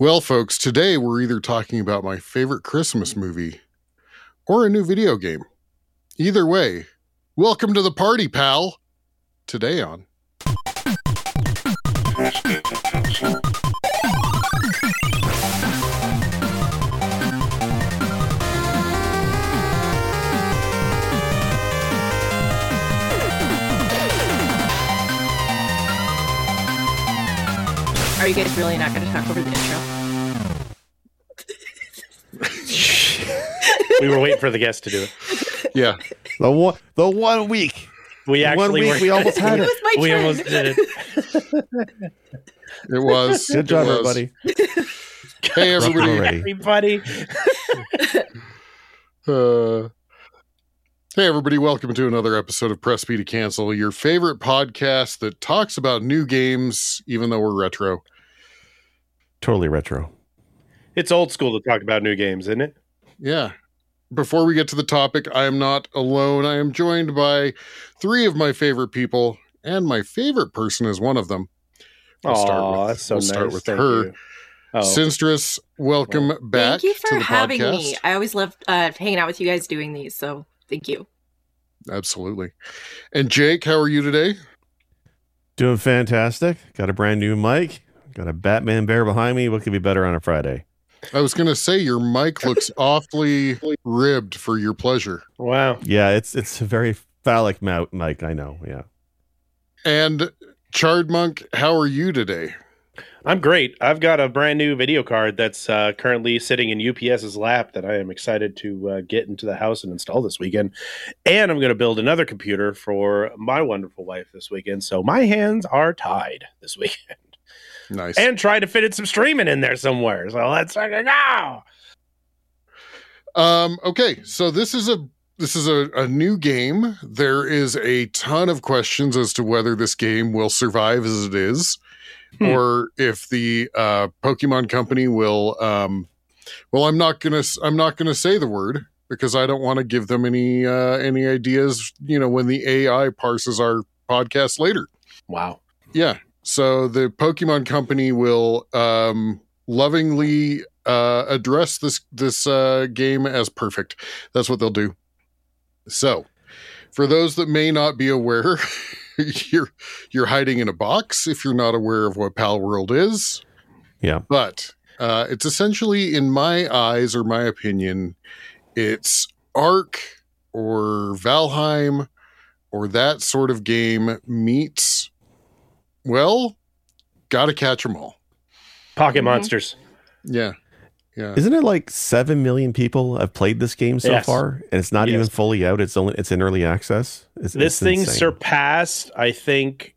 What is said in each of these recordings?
Well, folks, today we're either talking about my favorite Christmas movie or a new video game. Either way, welcome to the party, pal. Today on. Are you guys really not going to talk over the intro? We were waiting for the guest to do it. Yeah. The one, the one week. We actually one week we almost had It it. was my we turn. almost did it. It was. Good job, was. everybody. Hey, everybody. Everybody. Uh, hey, everybody. Welcome to another episode of Press B to Cancel, your favorite podcast that talks about new games, even though we're retro. Totally retro. It's old school to talk about new games, isn't it? Yeah. Before we get to the topic, I am not alone. I am joined by three of my favorite people, and my favorite person is one of them. We'll start with- that's so we'll nice. start with Thank her. you. Oh, Sinstress, welcome back Thank you for to the having podcast. me. I always love uh, hanging out with you guys doing these, so thank you. Absolutely. And Jake, how are you today? Doing fantastic. Got a brand new mic. Got a Batman bear behind me. What could be better on a Friday? I was going to say your mic looks awfully ribbed for your pleasure. wow. Yeah, it's it's a very phallic mount mic. I know. Yeah. And Chard Monk, how are you today? I'm great. I've got a brand new video card that's uh, currently sitting in UPS's lap that I am excited to uh, get into the house and install this weekend. And I'm going to build another computer for my wonderful wife this weekend. So my hands are tied this weekend. Nice. And try to fit in some streaming in there somewhere. So let's fucking go. Um, okay, so this is a this is a, a new game. There is a ton of questions as to whether this game will survive as it is, Hmm. or if the uh, Pokemon Company will. Um, well, I'm not gonna I'm not gonna say the word because I don't want to give them any uh, any ideas. You know, when the AI parses our podcast later. Wow. Yeah. So the Pokemon Company will um, lovingly uh, address this this uh, game as perfect. That's what they'll do. So, for those that may not be aware, you're you're hiding in a box if you're not aware of what Pal World is. Yeah. But uh, it's essentially, in my eyes or my opinion, it's Ark or Valheim or that sort of game meets, well, gotta catch them all. Pocket Mhm. monsters. Yeah. Yeah. Isn't it like seven million people have played this game so Yes. far, and it's not Yes. even fully out? It's only it's in early access. It's, this it's thing insane. surpassed i think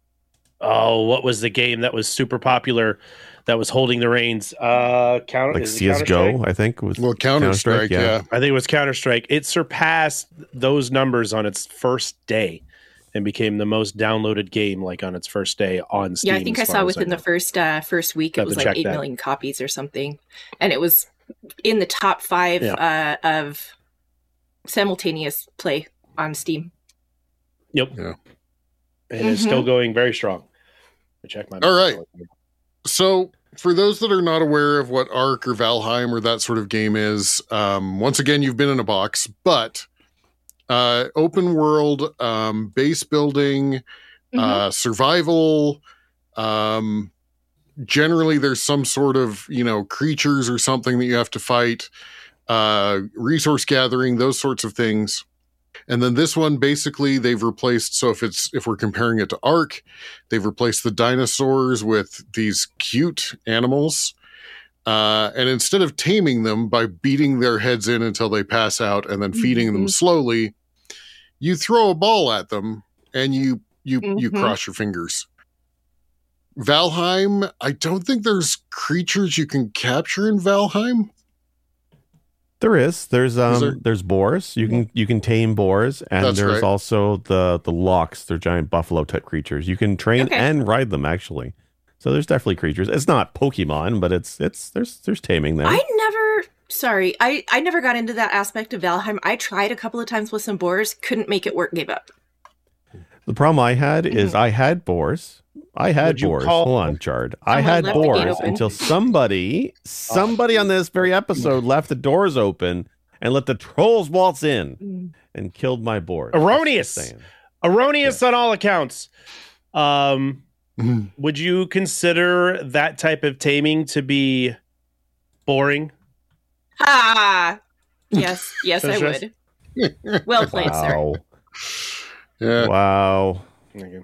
oh what was the game that was super popular that was holding the reins uh counter like is it Counter-Strike? CS:GO. I think was well, Counter Strike, Counter-Strike, yeah. i think it was counter-strike it surpassed those numbers on its first day and became the most downloaded game like on its first day on Steam. yeah, I think I saw within know. the first uh, first week it was like check eight that. million copies or something, and it was in the top five uh, of simultaneous play on Steam. Yep. Yeah. And it's still going very strong. I check my. All right. So, for those that are not aware of what Ark or Valheim or that sort of game is, um, once again, you've been in a box, but uh, open world, um, base building, Mm-hmm. uh, survival. Um, generally, there's some sort of you know creatures or something that you have to fight, uh, resource gathering, those sorts of things. And then this one, basically, they've replaced. So if it's if we're comparing it to Ark, they've replaced the dinosaurs with these cute animals. Uh, and instead of taming them by beating their heads in until they pass out and then feeding them Mhm. slowly, you throw a ball at them and you you you Mhm. cross your fingers. Valheim, I don't think there's creatures you can capture in Valheim. There is. There's um there? there's boars. You can you can tame boars and That's there's right. also the the Lox. They're giant buffalo type creatures. You can train Okay. and ride them actually. So there's definitely creatures. It's not Pokemon, but it's it's there's there's taming there. I never. Sorry, I I never got into that aspect of Valheim. I tried a couple of times with some boars, couldn't make it work, gave up. The problem I had is Mhm. I had boars I had Would boars. call- Hold on, Chard. I had left boars until somebody, somebody on this very episode left the doors open and let the trolls waltz in Mm. and killed my board. Erroneous. Just saying. Erroneous on all accounts. Um, would you consider that type of taming to be boring? Ah, yes, yes, I would. Well played, sir. Wow. Yeah. Wow. Okay.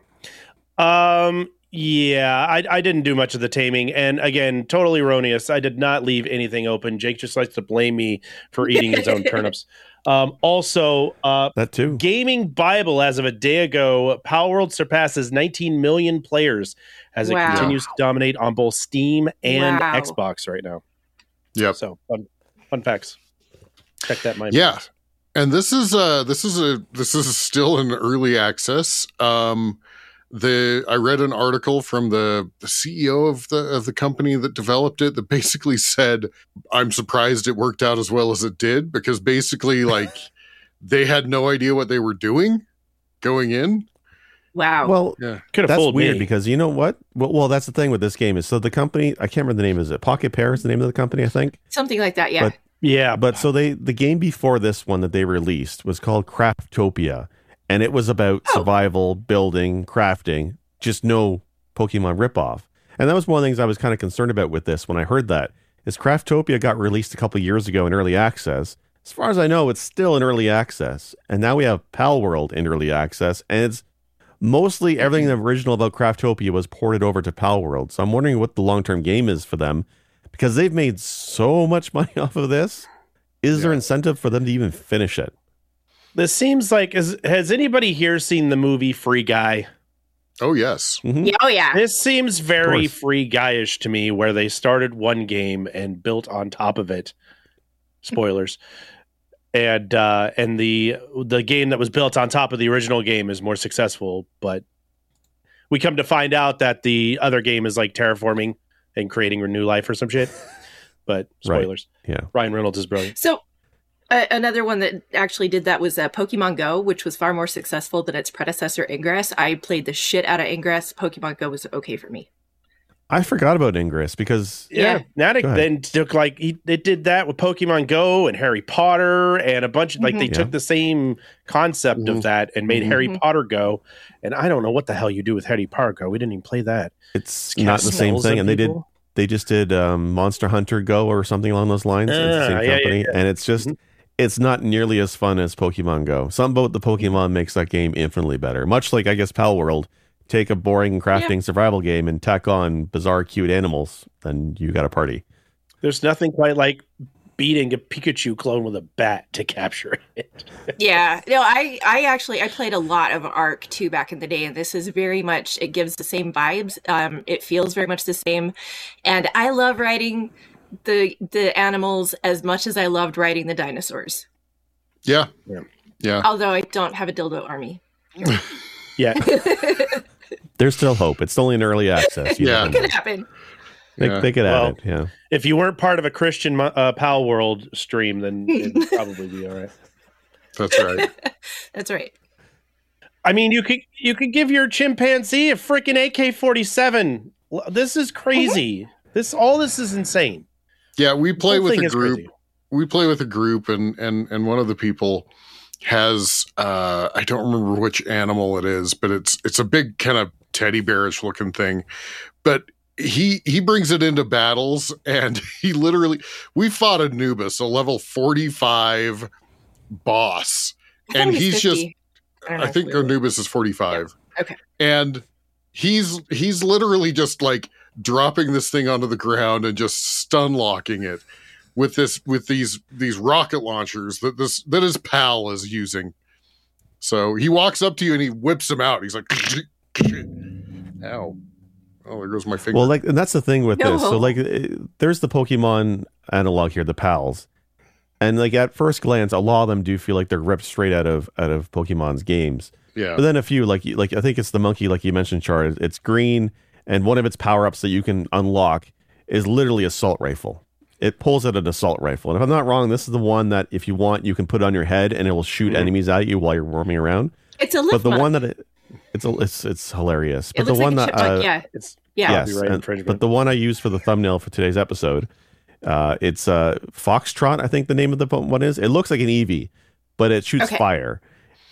Um. Yeah, I I didn't do much of the taming, and again, totally erroneous. I did not leave anything open. Jake just likes to blame me for eating his own turnips. Um. Also, uh, That too. Gaming Bible as of a day ago, Pal World surpasses 19 million players as it continues to dominate on both Steam and Wow. Xbox right now. Yeah. So fun, fun facts. Check that mind. Yeah. And this is uh this is a this is still in early access. Um the I read an article from the, the CEO of the of the company that developed it that basically said I'm surprised it worked out as well as it did because basically like they had no idea what they were doing going in. Wow. Well, Could that's weird me. because you know what? Well, well, that's the thing with this game is so the company I can't remember the name. Is it Pocket Pair? Is the name of the company? I think. Something like that, yeah. But- yeah, But so they the game before this one that they released was called Craftopia, and it was about Oh. survival, building, crafting, just no Pokemon ripoff. And that was one of the things I was kind of concerned about with this when I heard that. Is Craftopia got released a couple years ago in early access. As far as I know, it's still in early access. And now we have Pal World in early access, and it's mostly everything original about Craftopia was ported over to Pal World. So I'm wondering what the long term game is for them because they've made so much money off of this. Is there incentive for them to even finish it? this seems like is, has anybody here seen the movie Free Guy? Oh yes. Mhm. yeah. Oh, yeah. This seems very course. free guyish to me, where they started one game and built on top of it. Spoilers. And uh, and the the game that was built on top of the original game is more successful, but we come to find out that the other game is like terraforming and creating a new life or some shit. But Right. spoilers. Yeah. Ryan Reynolds is brilliant. So, uh, another one that actually did that was uh, Pokemon Go, which was far more successful than its predecessor, Ingress. I played the shit out of Ingress. Pokemon Go was okay for me. I forgot about Ingress because Yeah, Yeah. Niantic then took like he, it did that with Pokemon Go and Harry Potter and a bunch of like Mhm. they Yeah. took the same concept Mhm. of that and made Mhm. Harry. Potter Go. And I don't know what the hell you do with Harry Potter Go. We didn't even play that. it's Cast not the same thing. on And they did they just did um, Monster Hunter Go or something along those lines. it's the same yeah, yeah, company, and it's just Mhm. it's not nearly as fun as Pokemon Go. Something about the Pokemon makes that game infinitely better. Much like I guess Pal World, take a boring crafting survival game and tack on bizarre cute animals, then you got a party. There's nothing quite like beating a Pikachu clone with a bat to capture it. yeah no i i actually i played a lot of Ark too back in the day and this is very much it gives the same vibes um it feels very much the same and i love riding the the animals as much as i loved riding the dinosaurs Yeah. Yeah. Yeah. although i don't have a dildo army Yeah. There's still hope. It's only an early access. You Yeah. it know. could happen They, Yeah. they could Well, add it. Yeah. if you weren't part of a Christian mo- uh, Pal World stream, then it'd probably be all right. That's right. that's right I mean, you could you could give your chimpanzee a freaking AK forty seven. This is crazy. This all this is insane. Yeah, we play with a group. crazy. we play with a group and and and one of the people has uh I don't remember which animal it is, but it's it's a big kind of teddy bearish looking thing. But he he brings it into battles and he literally we fought Anubis, a level 45 boss. And he's just 50. don't I think Anubis is 45. Okay. And he's he's literally just like dropping this thing onto the ground and just stun locking it with this with these these rocket launchers that this that his pal is using. So he walks up to you and he whips them out. He's like, "Ow! Oh, there goes my finger." Well, like, and that's the thing with No. this. So, like, eh, there's the Pokemon analog here, the pals, and like at first glance, a lot of them do feel like they're ripped straight out of out of Pokemon's games. yeah, But then a few, like, like I think it's the monkey, like you mentioned, Char. It's green, and one of its power ups that you can unlock is literally a assault rifle. It pulls out an assault rifle, and if I'm not wrong, this is the one that if you want, you can put on your head, and it will shoot Mhm. enemies at you while you're roaming around. it's a But the mod. one that it, It's a, it's it's hilarious. It But the one like a that uh, yeah, It's yeah. yes, Copyright and- but the one I used for the thumbnail for today's episode, uh, it's uh, Foxtrot. I think the name of the one is. It looks like an Eevee, but it shoots Okay. fire.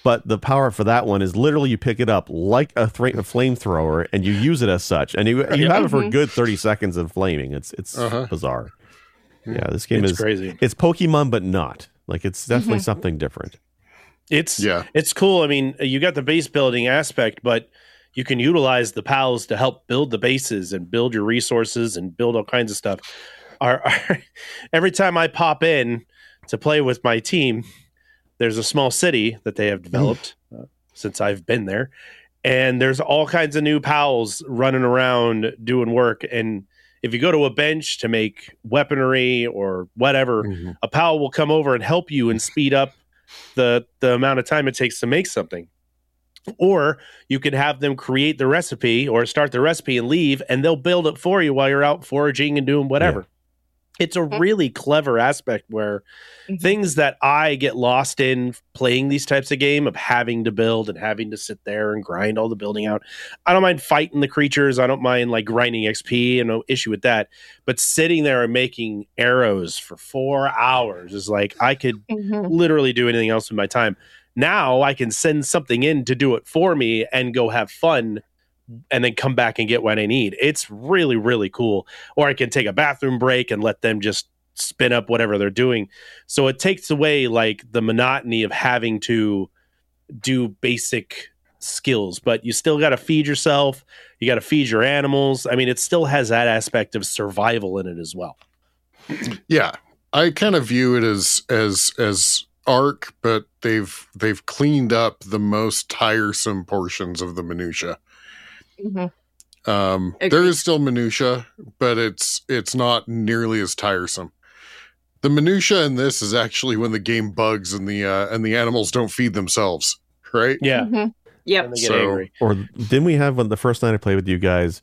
But the power for that one is literally you pick it up like a, thra- a flamethrower and you use it as such, and you you have it for a Mhm. good thirty seconds of flaming. It's it's Uh-huh. bizarre. Yeah, this game it's is crazy. it's Pokemon, but not like it's definitely Mhm. something different. It's Yeah. it's cool. I mean, you got the base building aspect, but you can utilize the pals to help build the bases and build your resources and build all kinds of stuff. Our, our, every time I pop in to play with my team, there's a small city that they have developed uh, since I've been there, and there's all kinds of new pals running around doing work. And if you go to a bench to make weaponry or whatever, Mhm. a pal will come over and help you and speed up the the amount of time it takes to make something. Or you could have them create the recipe or start the recipe and leave and they'll build it for you while you're out foraging and doing whatever it's a really clever aspect where Mhm. things that i get lost in playing these types of game of having to build and having to sit there and grind all the building out i don't mind fighting the creatures i don't mind like grinding xp and no issue with that but sitting there and making arrows for four hours is like i could Mhm. literally do anything else with my time. Now I can send something in to do it for me and go have fun and then come back and get what I need. It's really, really cool. Or I can take a bathroom break and let them just spin up whatever they're doing. So it takes away like the monotony of having to do basic skills, but you still got to feed yourself. You got to feed your animals. I mean, it still has that aspect of survival in it as well. Yeah, I kind of view it as as as Ark, but they've they've cleaned up the most tiresome portions of the minutia. Mhm. Um, there Agreed. still minutia, but it's it's not nearly as tiresome. The minutia in this is actually when the game bugs and the uh, and the animals don't feed themselves, right? Yeah. Mhm. Yep. And they get So- angry. Or didn't we have when the first night I played with you guys?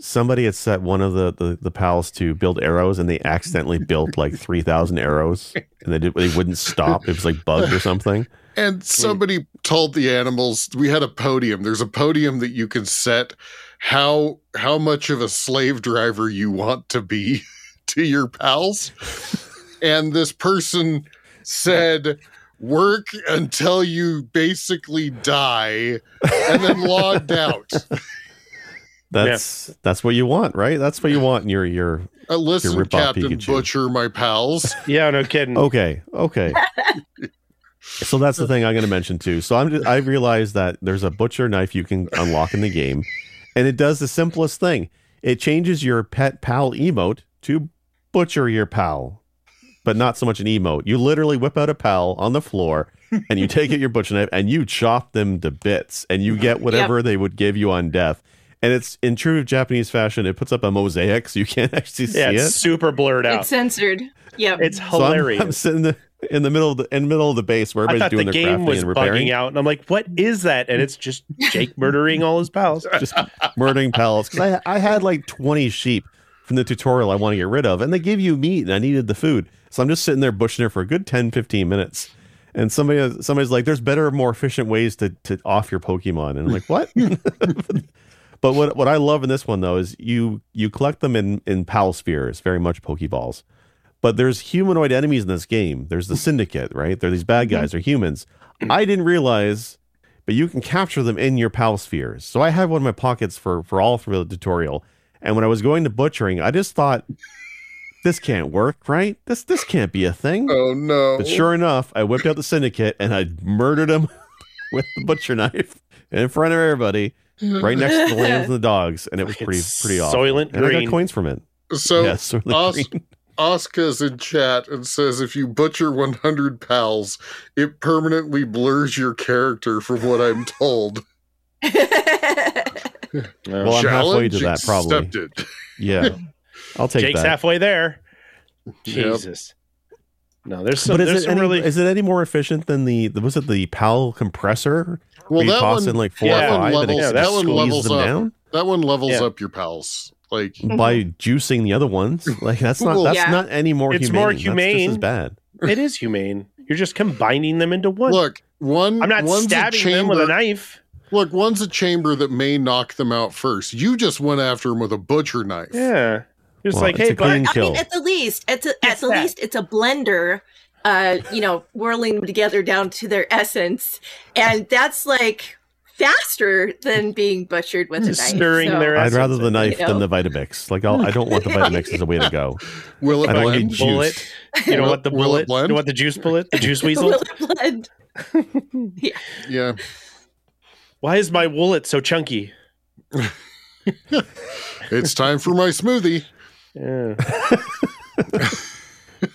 Somebody had set one of the, the, the pals to build arrows, and they accidentally built like three thousand arrows, and they did, they wouldn't stop. It was like bugged or something. And somebody told the animals we had a podium. There's a podium that you can set how how much of a slave driver you want to be to your pals. And this person said work until you basically die and then logged out. That's that's what you want, right? That's what you want in your your. Uh, listen, rip off Captain Pikachu. Butcher, my pals. Yeah, no kidding. Okay, okay. so that's the thing I'm going to mention too. So I'm just, I realized that there's a butcher knife you can unlock in the game, and it does the simplest thing. It changes your pet pal emote to butcher your pal, but not so much an emote. You literally whip out a pal on the floor, and you take out your butcher knife and you chop them to bits, and you get whatever they would give you on death. And it's in true Japanese fashion. It puts up a mosaic, so you can't actually see Yeah, it. super blurred out. It's censored. Yep. It's So I'm- hilarious. I'm, sitting the, in the middle of the in the middle of the base where everybody's thought doing the their game crafting was and repairing, bugging out, and I'm like, "What is that?" And it's just Jake murdering all his pals. just murdering pals. Because I, I had like 20 sheep from the tutorial I want to get rid of, and they give you meat, and I needed the food, so I'm just sitting there bushing it for a good 10, 15 minutes. And somebody somebody's like, "There's better, more efficient ways to to off your Pokemon," and I'm like, "What?" but what what I love in this one though is you you collect them in in pal spheres, very much Pokeballs. But there's humanoid enemies in this game. There's the hmm. Syndicate, right? They're these bad hmm. guys. They're humans. I didn't realize, but you can capture them in your pal spheres. So I had one in my pockets for for all through the tutorial. And when I was going to butchering, I just thought, this can't work, right? This this can't be a thing. Oh no. But sure enough, I whipped out the Syndicate and I murdered him with the butcher knife in front of everybody, right next to the lambs and the dogs, and it was pretty pretty awesome. Soylent And I got coins from it. So yeah, Soylent us- Green. Oscar's in chat and says if you butcher 100 pals, it permanently blurs your character from what I'm told. Well, I'm halfway to that, probably. accepted. Yeah, I'll take Jake's that. halfway there. Yep. Jesus. No, there's some. but is there's it, some any, really. is it any more efficient than the, the was it the PAL compressor? Well, you that toss one, in like four yeah, or five one and levels- that one levels them up. down that one levels Yeah. up your pals. Like by juicing the other ones. Like that's not that's Yeah. not any more It's humane. more That's just humane. as bad. it is humane. You're just combining them into one. look, one I'm not one's a stabbing them with a knife. Look, one's a chamber that may knock them out first. You just went after him with a butcher knife. Yeah. Just Well, like, it's hey, a clean bud, I mean, at the least, at, the, at It's the that. least, it's a blender. Uh, you know, whirling them together down to their essence, and that's like faster than being butchered with a knife. Stirring so- their- I'd rather the knife you than the Vitamix. Like I'll, I don't want the Vitamix as a way to go. Will it I don't blend? need bullet. You don't want the will it bullet. You don't want the juice bullet, the juice weasel. Will it blend? Yeah. Why is my woolet so chunky? It's time for my smoothie. Yeah.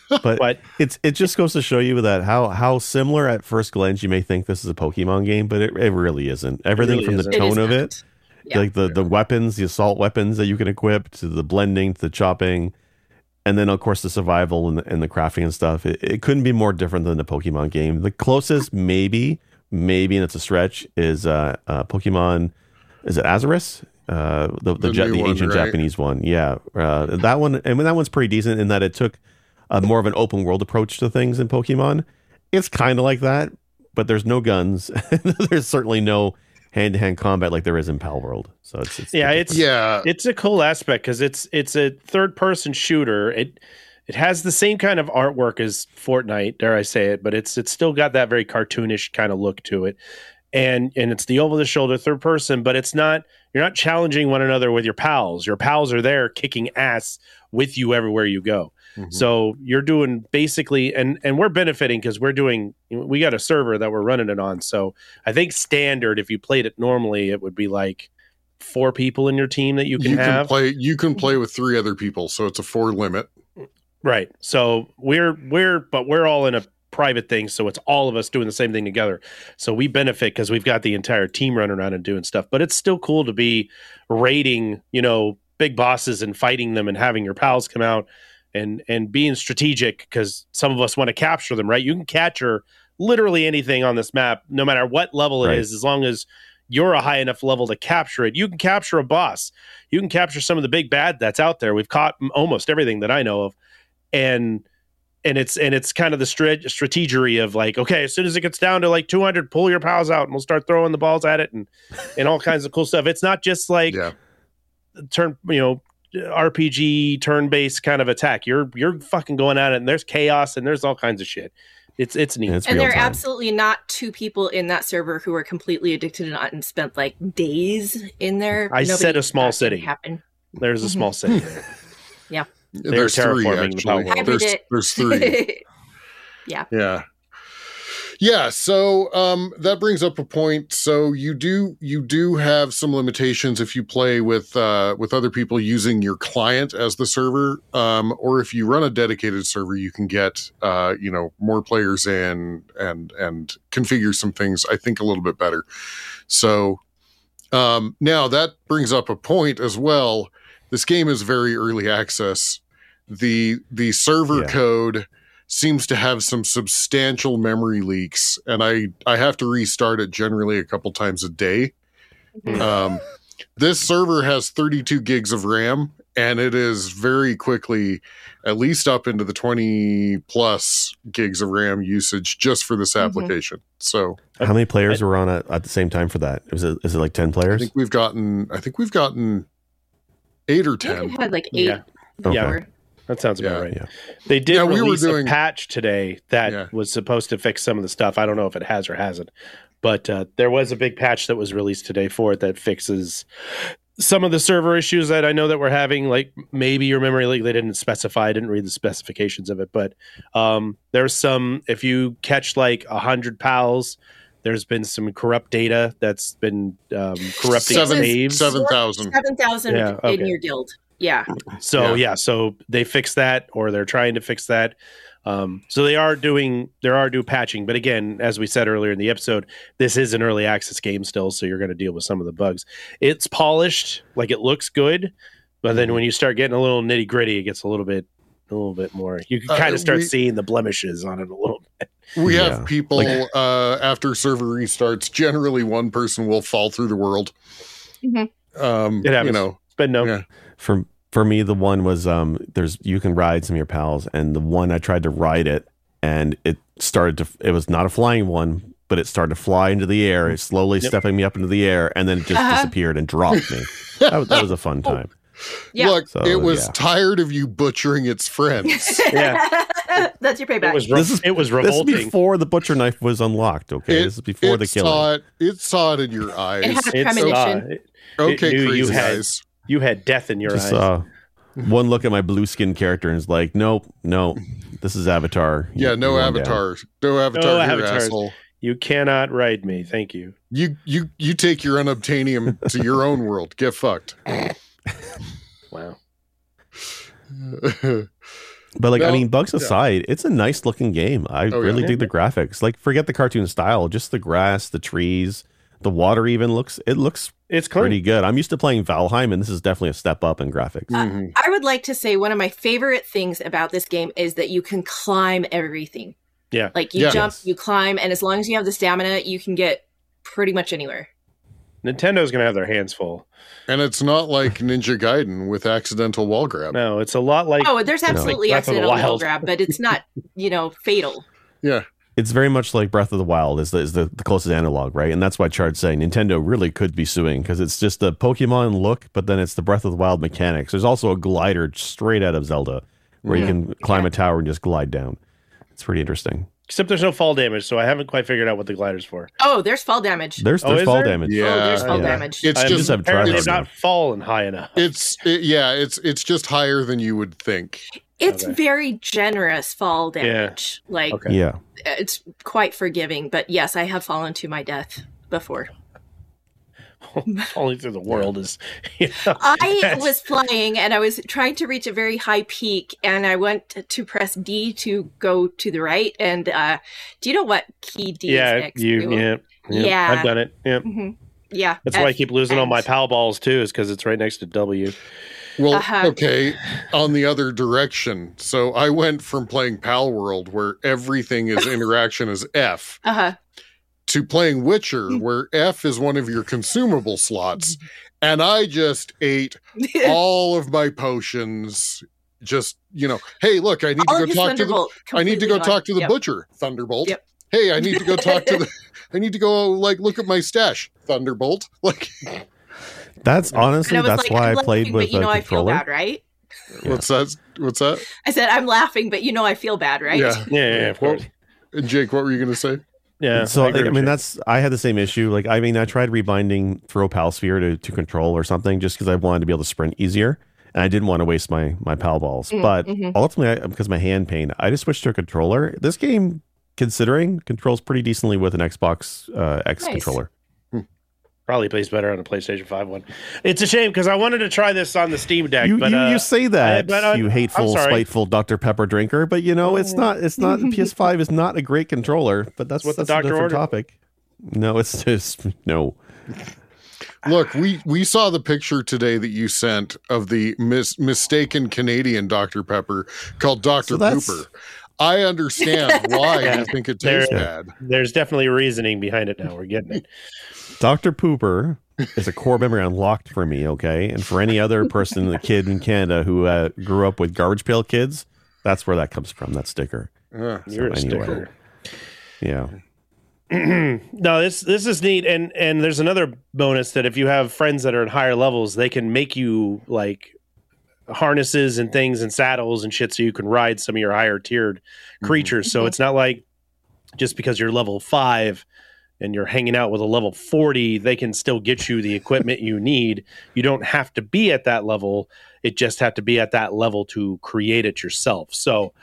But But it's it just goes to show you that how how similar at first glance you may think this is a Pokemon game, but it, it really isn't. Everything really from the isn't. It is tone of not. it, Yeah. like the the weapons, the assault weapons that you can equip, to the blending, to the chopping, and then of course the survival and the, and the crafting and stuff. It, it couldn't be more different than the Pokemon game. The closest, maybe, maybe, and it's a stretch, is uh, uh Pokemon. Is it Arceus? Uh, the the, The Ja- new the one, ancient right? Japanese one, yeah. Uh, that one, and that one's pretty decent in that it took a more of an open world approach to things in Pokemon. It's kind of like that, but there's no guns. there's certainly no hand to hand combat like there is in Pal World. So it's, it's yeah, it's Yeah. it's a cool aspect because it's it's a third person shooter. It it has the same kind of artwork as Fortnite, dare I say it, but it's it's still got that very cartoonish kind of look to it. And and it's the over the shoulder third person, but it's not you're not challenging one another with your pals. Your pals are there kicking ass with you everywhere you go. Mhm. So you're doing basically, and and we're benefiting because we're doing. We got a server that we're running it on. So I think standard, if you played it normally, it would be like four people in your team that you can you have. can play you can play with three other people, so it's a four limit. Right. So we're we're but we're all in a private thing, so it's all of us doing the same thing together. So we benefit because we've got the entire team running around and doing stuff. But it's still cool to be raiding, you know, big bosses and fighting them and having your pals come out and and being strategic because some of us want to capture them, right? You can capture literally anything on this map, no matter what level it is, Right. as long as you're a high enough level to capture it. You can capture a boss. You can capture some of the big bad that's out there. We've caught almost everything that I know of and and it's and it's kind of the strat- strategery of like okay as soon as it gets down to like 200 pull your pals out and we'll start throwing the balls at it and and all kinds of cool stuff it's not just like yeah. turn you know rpg turn-based kind of attack you're you're fucking going at it and there's chaos and there's all kinds of shit it's it's neat And it's and there are time. absolutely not two people in that server who are completely addicted to it and spent like days in there. I said a small city. Happen. there's a mm-hmm. small city there. There's three terraforming the Pal actually. World. I There's, there's three. Yeah. Yeah, so um that brings up a point. So you do you do have some limitations if you play with uh with other people using your client as the server um or if you run a dedicated server you can get uh you know more players in and and configure some things I think a little bit better. So um now that brings up a point as well. This game is very early access. The the server Yeah. code seems to have some substantial memory leaks and i i have to restart it generally a couple times a day um this server has 32 gigs of ram and it is very quickly at least up into the 20 plus gigs of ram usage just for this Mhm. application so How many players were on at, at the same time for that? Is it is it like ten players? i think we've gotten i think we've gotten eight or I think 10 we had like eight. Yeah. Okay. Yeah. Before. That sounds about Yeah. right. Yeah. They did Yeah, we were release doing- a patch today that Yeah. was supposed to fix some of the stuff. I don't know if it has or hasn't, but uh, there was a big patch that was released today for it that fixes some of the server issues that I know that we're having. Like maybe your memory leak, they didn't specify. I didn't read the specifications of it, but um, there's some. If you catch like a hundred pals. There's been some corrupt data that's been um, corrupting Seven- saves. seven thousand Seven thousand Yeah, okay. in your guild. Yeah. So Yeah. yeah. so they fix that, or they're trying to fix that. Um, so they are doing, there are do patching, but again, as we said earlier in the episode, this is an early access game still, so you're going to deal with some of the bugs. It's polished, like it looks good, but Mm-hmm. then when you start getting a little nitty gritty, it gets a little bit, a little bit more. You can Uh, kind of start we- seeing the blemishes on it a little. bit. we Yeah. have people Like- uh after server restarts generally one person will fall through the world Mhm. um It happens. you know But no, Yeah. For for me, the one was um. There's you can ride some of your pals, and the one I tried to ride it, and it started to. It was not a flying one, but it started to fly into the air, it's slowly Yep. stepping me up into the air, and then it just Uh-huh. disappeared and dropped me. That, was- that was a fun time. Yeah. Look, So, it was yeah. tired of you butchering its friends. Yeah. That's your payback. It was re- This is- it was This is revolting. before the butcher knife was unlocked. Okay, It- this is before the it killing. saw it. It saw it in your eyes. It had It's, uh, premonition. it- okay, knew you had- eyes. You had death in your just eyes. uh, one look at my blue skin character and is like, nope, no, this is Avatar. You- Yeah, no you're going down. avatar. No avatar here, avatars. asshole. you cannot ride me. Thank you. You you you take your unobtainium to your own world. Get fucked. Wow. But like, I mean, bugs yeah. aside, it's a nice looking game. I Oh, yeah. really dig the graphics. Like, forget the cartoon style, just the grass, the trees, the water. Even looks it looks It's clean. pretty good. I'm used to playing Valheim, and this is definitely a step up in graphics. Mhm. I would like to say one of my favorite things about this game is that you can climb everything. Yeah. Like you Yeah. jump, Yes. you climb, and as long as you have the stamina, you can get pretty much anywhere. Nintendo's gonna have their hands full. And it's not like Ninja Gaiden with accidental wall grab. No, it's a lot like oh, there's absolutely Breath of the accidental wall grab, but it's not, you know, fatal. Yeah. It's very much like Breath of the Wild is the, is the, the closest analog, right? And that's why Chard's saying Nintendo really could be suing because it's just the Pokemon look, but then it's the Breath of the Wild mechanics. There's also a glider straight out of Zelda where you hmm. can climb a tower and just glide down. It's pretty interesting. except there's no fall damage, so I haven't quite figured out what the glider's for. Oh, there's fall damage. There's, Oh, there's is fall there? damage. Yeah. oh, there's fall yeah. damage. It's I just just have apparently tried it's not fallen high enough. it's it, yeah, it's it's just higher than you would think. It's okay. very generous fall Yeah. damage. Like Okay. Yeah. it's quite forgiving, but yes, I have fallen to my death before. Falling through the world is. Yeah. I That's- was flying and I was trying to reach a very high peak and I went to press D to go to the right. And uh, do you know what key D yeah, is next you, to? yeah, yeah, Yeah. I've done it. Yeah, Mhm. Yeah. that's why I keep losing all my and- pal balls too, is because it's right next to W. Well, Uh-huh. okay, on the other direction. So I went from playing Pal World where everything is interaction is F Uh-huh. to playing Witcher where F is one of your consumable slots. And I just ate all of my potions. Just, you know, hey, look, I need All to go talk to the I need to go completely talk to the. Yep. butcher, Thunderbolt. Yep. Hey, I need to go talk to the I need to go like look at my stash, Thunderbolt. Like That's honestly, that's like, why I'm I played with but you a know I feel controller. bad, right? Yeah. what's that? What's that? I said I'm laughing, but you know I feel bad, right? Yeah. Yeah, yeah, yeah, of course. And Jake, what were you gonna say? Yeah. so I, I mean you. that's I had the same issue. Like I mean I tried rebinding throw pal sphere to, to control or something just because I wanted to be able to sprint easier and I didn't want to waste my my pal balls. Mm, but mhm. ultimately I, because of my hand pain, I just switched to a controller. This game, considering, controls pretty decently with an Xbox uh, X Nice. controller. Probably plays better on a PlayStation 5 one. It's a shame because I wanted to try this on the Steam Deck, You, but you, uh, you say that, but I- you hateful, spiteful Dr Pepper drinker, but you know it's not. It's not. PS5 is not a great controller, but that's What the that's a different ordered. topic. No, it's just no. Look, we we saw the picture today that you sent of the mis- mistaken Canadian Dr. Pepper called Dr. So Pooper. I understand why Yeah. you think it There- bad. there's definitely reasoning behind it now. We're getting it. Dr. Pooper is a core memory unlocked for me, okay? And for any other person, the kid in Canada who uh, grew up with Garbage Pail Kids, that's where that comes from, that sticker. Uh, You're a anyway. sticker. Yeah. no, this this is neat, and and there's another bonus that if you have friends that are at higher levels, they can make you like harnesses and things and saddles and shit, so you can ride some of your higher tiered creatures. So Mhm. it's not like just because you're level five and you're hanging out with a level 40 they can still get you the equipment you need you don't have to be at that level it just have to be at that level to create it yourself so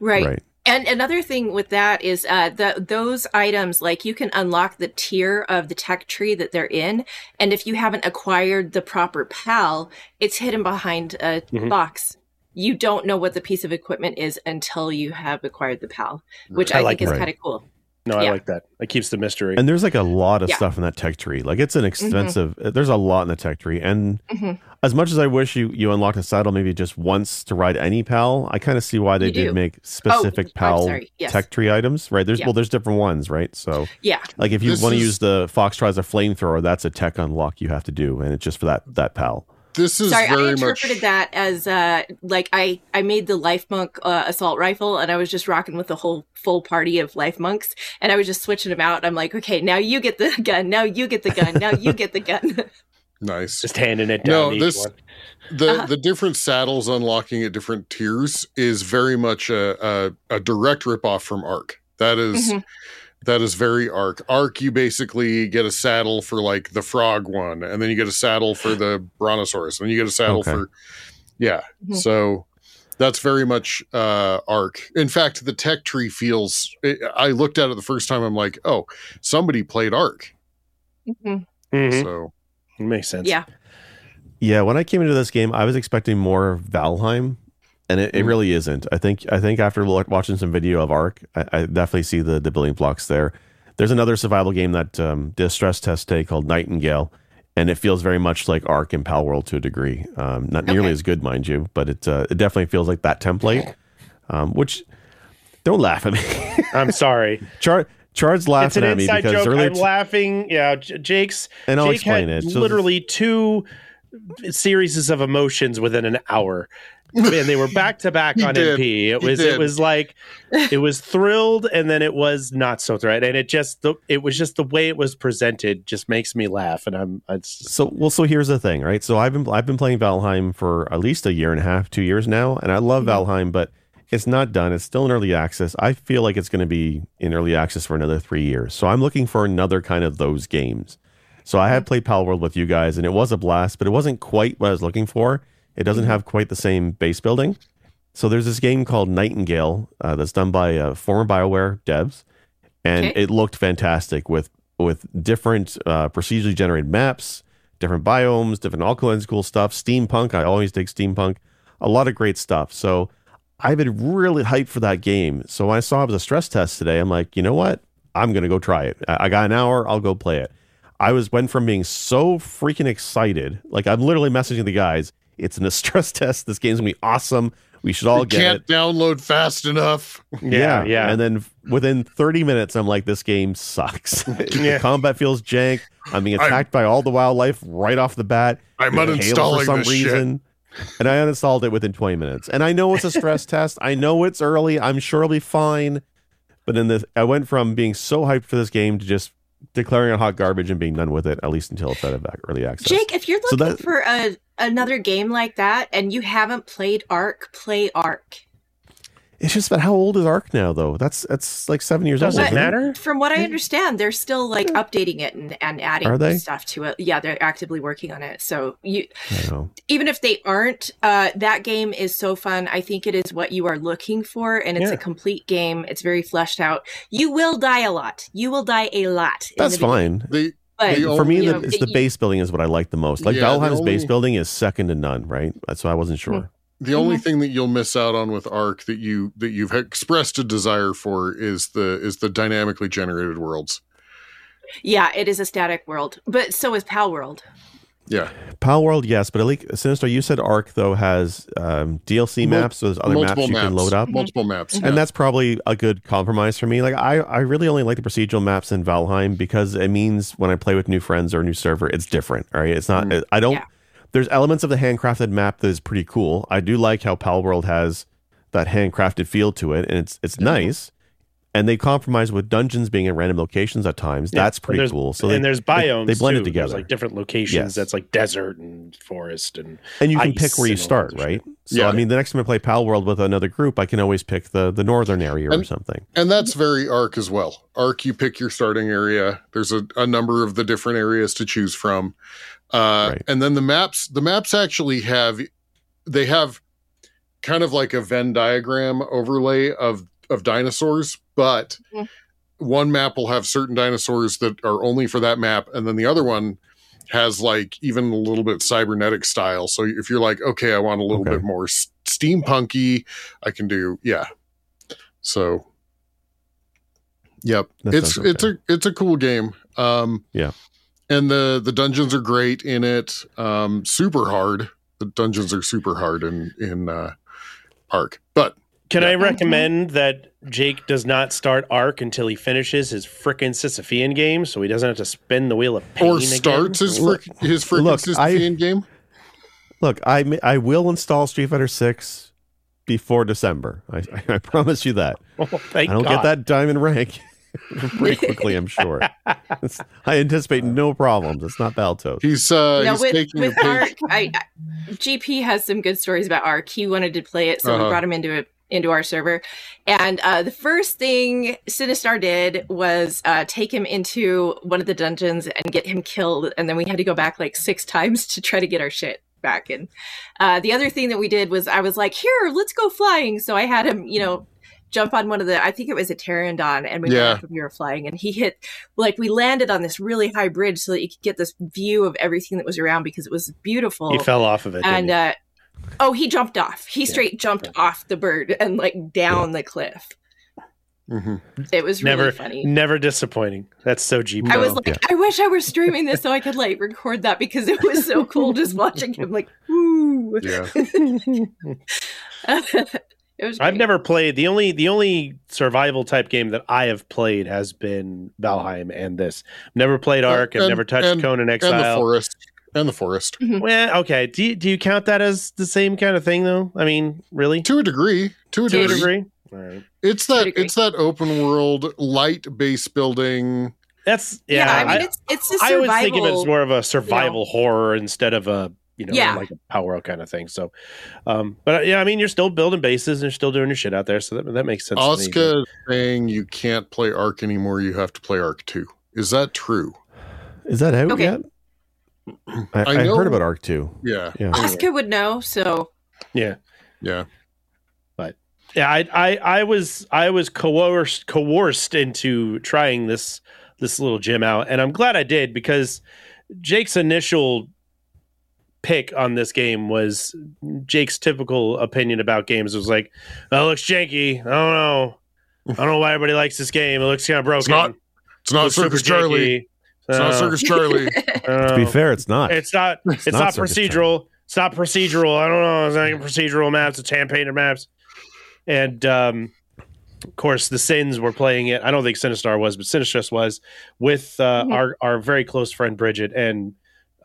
Right. Right. And another thing with that is uh, the those items like you can unlock the tier of the tech tree that they're in, and if you haven't acquired the proper PAL, it's hidden behind a Mhm. box. You don't know what the piece of equipment is until you have acquired the PAL, which I I, like think is kind of cool. no i like that it keeps the mystery And there's like a lot of Yeah. stuff in that tech tree. Like it's an extensive, there's a lot in the tech tree. And Mhm. As much as I wish you, you unlocked a saddle maybe just once to ride any PAL, I kind of see why they You did do. make specific I'm PAL. Yes. tech tree items, right? There's, Yeah. well, there's different ones, right? So Yeah. like if you want to is- use the Fox tries a flamethrower, that's a tech unlock you have to do. And it's just for that, that PAL. this is Sorry, I very interpreted much that as uh like I I made the Lifmunk uh, assault rifle and I was just rocking with the whole full party of Lifmunks and I was just switching them out. I'm like, okay, now you get the gun, now you get the gun, now you get the gun. nice. Just handing it down. No, this- the Uh-huh. the different saddles unlocking at different tiers is very much a a, a direct ripoff from Ark. That is- Mhm. that is very Ark. Ark, you basically get a saddle for like the frog one, and then you get a saddle for the brontosaurus, and you get a saddle Okay. for yeah. Mhm. So that's very much uh Ark. In fact, the tech tree feels. It, I looked at it the first time. I'm like, oh, somebody played Ark. Mhm. Mhm. So Makes sense. Yeah. Yeah, when I came into this game, I was expecting more Valheim, and it, it Mhm. really isn't. I think I think after watching some video of Ark, I, I definitely see the the building blocks there. There's another survival game that um, did a stress test today called Nightingale, and it feels very much like Ark and Pal World to a degree. Um, not nearly as good, mind you, but it uh, it definitely feels like that template. Um, which don't laugh at me. I'm sorry. Char Chard's it's laughing an at me inside because joke. earlier, I'm laughing. Yeah, Jake's and I'll Jake explain had it. So- literally two series of emotions within an hour. and they were back to back on did. MP. It was it was like it was thrilled and then it was not so thrilled. And it just the it was just the way it was presented just makes me laugh. And I'm it's So well, so here's the thing, right? So I've been I've been playing Valheim for at least a year and a half, two years now, and I love mm-hmm. Valheim, but it's not done. It's still in early access. I feel like it's going to be in early access for another three years. So I'm looking for another kind of those games. So I had played Pal World with you guys, and it was a blast, but it wasn't quite what I was looking for. It doesn't have quite the same base building. So there's this game called Nightingale uh, that's done by uh, former Bioware devs, and Okay. it looked fantastic with with different uh, procedurally generated maps, different biomes, different all kinds of cool stuff. Steampunk, I always dig steampunk. A lot of great stuff. So I've been really hyped for that game. So when I saw it was a stress test today, I'm like, you know what? I'm gonna go try it. I I got an hour. I'll go play it. I was went from being so freaking excited, like I'm literally messaging the guys. It's in a stress test. This game's gonna be awesome. We should all you get can't it. download fast enough. yeah, yeah. And then within 30 minutes, I'm like, this game sucks. Yeah. the combat feels jank. I'm being I'm- attacked by all the wildlife right off the bat. I'm uninstalling for some this shit. And I uninstalled it within 20 minutes. And I know it's a stress test. I know it's early. I'm sure it'll be fine. But in this, I went from being so hyped for this game to just declaring it hot garbage and being done with it, at least until it's out of early access. Jake, if you're So looking that- for a another game like that and you haven't played Ark, play Ark. It's just about how old is Ark now, though? That's that's like seven years Does old. it isn't matter? From what I understand, they're still like updating it and, and adding Are they? stuff to it. Yeah, they're actively working on it. So you even if they aren't, uh, that game is so fun. I think it is what you are looking for, and it's Yeah. a complete game. It's very fleshed out. You will die a lot. You will die a lot. That's the fine. They But They For me, the, know, it's the it- base building is what I like the most. Like Yeah, the Valheim's base building is second to none, right? That's why I wasn't sure. The only thing that you'll miss out on with Ark that you that you've expressed a desire for is the is the dynamically generated worlds. yeah, it is a static world, but so is Pal World. Yeah, Pal World, yes, but at least Sinister, you said Ark though has um, DLC Mul- maps, so there's other maps you can load up, multiple maps, and yeah. that's probably a good compromise for me. Like I, I really only like the procedural maps in Valheim because it means when I play with new friends or a new server, it's different. All right, it's not. Mm. I don't. Yeah. There's elements of the handcrafted map that is pretty cool. I do like how Pal World has that handcrafted feel to it, and it's it's nice. And they compromise with dungeons being in random locations at times. Yeah, That's pretty cool. So and they, there's biomes. they blend it together. There's like different locations. Yes. That's like desert and forest and and you can pick where you start, right? shit. So Yeah. I mean, the next time I play Pal World with another group, I can always pick the the northern area or something. and that's very Ark as well. Ark, you pick your starting area. There's a, a number of the different areas to choose from, uh, Right. and then the maps. The maps actually have they have kind of like a Venn diagram overlay of of dinosaurs, but Mhm. one map will have certain dinosaurs that are only for that map, and then the other one has like even a little bit cybernetic style. So if you're like, okay, I want a little Okay. bit more s- steampunky, I can do yeah. So, yep, That it's sounds it's a it's a cool game. Um, Yeah. And the the dungeons are great in it. Um, super hard. The dungeons are super hard in in uh, Ark, but Can Yeah. I recommend that Jake does not start Ark until he finishes his frickin' Sisyphean game, so he doesn't have to spin the wheel of pain or again? starts his frick, his frickin' Look, I- Sisyphean game. Look, I I will install Street Fighter Six before December. I, I, I promise you that. Oh, thank I don't God. get that diamond rank pretty quickly. I'm sure. It's- I anticipate no problems. It's not Baltos. He's uh no, he's with, taking with a page. I, I GP has some good stories about Ark. He wanted to play it, so Uh-huh. we brought him into it into our server. And uh, the first thing Sinistar did was uh, take him into one of the dungeons and get him killed. And then we had to go back like six times to try to get our shit back. And uh, the other thing that we did was I was like, "Here, let's go flying." So I had him, you know. Jump on one of the, I think it was a Pteranodon, and we Yeah. and we were flying, and he hit, like, we landed on this really high bridge so that you could get this view of everything that was around because it was beautiful. He fell off of it. and didn't uh, oh, he jumped off. He straight jumped off the bird and like down the cliff. Mhm. It was really Never- funny. Never disappointing. That's so GP. I was like, Yeah. I wish I were streaming this so I could like record that because it was so cool just watching him like, woo. Yeah. it was. I've never played the only the only survival type game that I have played has been Valheim and this. Never played Uh, Ark. I've and- never touched and- Conan And the Exile. forest. And the forest. Well, okay. Do you, do you count that as the same kind of thing though? I mean, really? To a degree. To a To a degree. degree. All right. It's that it's that open world light base building. That's Yeah, yeah. I mean I, it's it's a I survival. I always think of it as more of a survival horror instead of a you know Yeah. like a power up kind of thing. So, um, but uh, yeah, I mean, you're still building bases and you're still doing your shit out there, so that that makes sense. to me. Oscar saying you can't play Ark anymore, you have to play Ark 2. Is that true? Is that out Okay. yet? I, I, I heard about Ark 2. Yeah. Yeah. Oscar would know. So yeah. Yeah. But yeah, I, I, I was I was coerced coerced into trying this this little gym out, and I'm glad I did because Jake's initial pick on this game was Jake's typical opinion about games. It was like, that looks janky. I don't know. I don't know why everybody likes this game. It looks kind of broken. not It's not Looks Circus Charlie. janky. It's not Uh, Circus Charlie. To be fair, it's not. It's not. It's not not, Circus procedural. It's not procedural. I don't know. It's not even procedural maps. It's hand painted maps. And um, of course, the Sins were playing it. I don't think Sinistar was, but Sinistress was with uh, our our very close friend Bridget and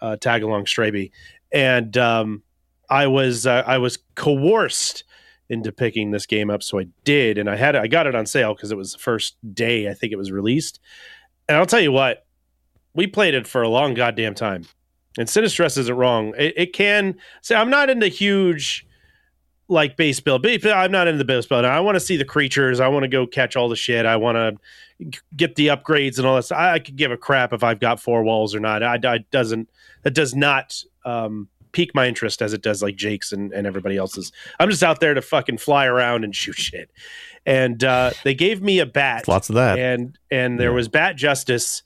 uh, tag along Straby. And um, I was uh, I was coerced into picking this game up, so I did, and I had it. I got it on sale because it was the first day I think it was released. And I'll tell you what, we played it for a long goddamn time. And Sinistress isn't wrong. It, it can say I'm not into huge like base build. Build, I'm not into the base build. I want to see the creatures. I want to go catch all the shit. I want to get the upgrades and all this. I, I could give a crap if I've got four walls or not. I, I doesn't that does not um, pique my interest as it does like Jake's and, and everybody else's. I'm just out there to fucking fly around and shoot shit. And uh, they gave me a bat Lots of that. and and there Yeah. was bat justice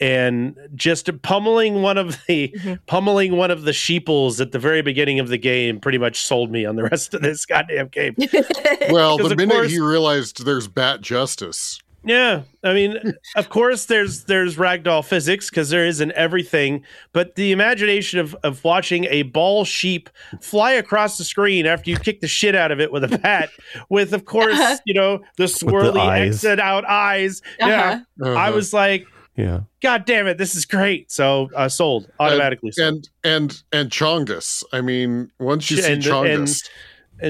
and just pummeling one of the Mhm. pummeling one of the sheeples at the very beginning of the game pretty much sold me on the rest of this goddamn game Well, Because the minute course- he realized there's bat justice. Yeah i mean of course there's there's ragdoll physics because there is in everything but the imagination of of watching a ball sheep fly across the screen after you kick the shit out of it with a bat with of course Uh-huh. you know the swirly eyes. exit out eyes yeah Uh-huh. i Uh-huh. was like yeah. God damn it, this is great. So uh, sold automatically. sold. and and and Chongus. I mean, once you see And- Chongus, And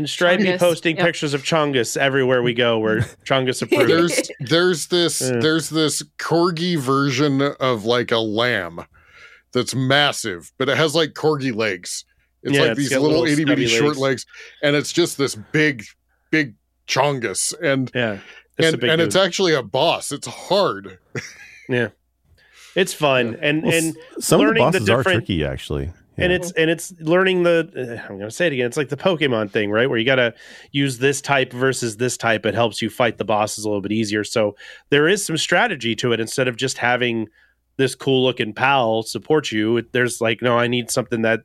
Stripey Chungus, posting yep. pictures of Chongus everywhere we go. Where Chungus approved. there's there's this Yeah. there's this corgi version of like a lamb that's massive, but it has like corgi legs. It's Yeah, like it's these little little itty bitty stubby short legs. legs, and it's just this big big Chongus, and yeah, it's and, and it's actually a boss. It's hard. Yeah. It's fun and Well, and s- some of the learning the bosses are tricky, actually. And it's and it's learning the. uh, I'm gonna say it again. It's like the Pokemon thing, right? Where you gotta use this type versus this type. It helps you fight the bosses a little bit easier. So there is some strategy to it instead of just having this cool looking pal support you. There's like, no, I need something that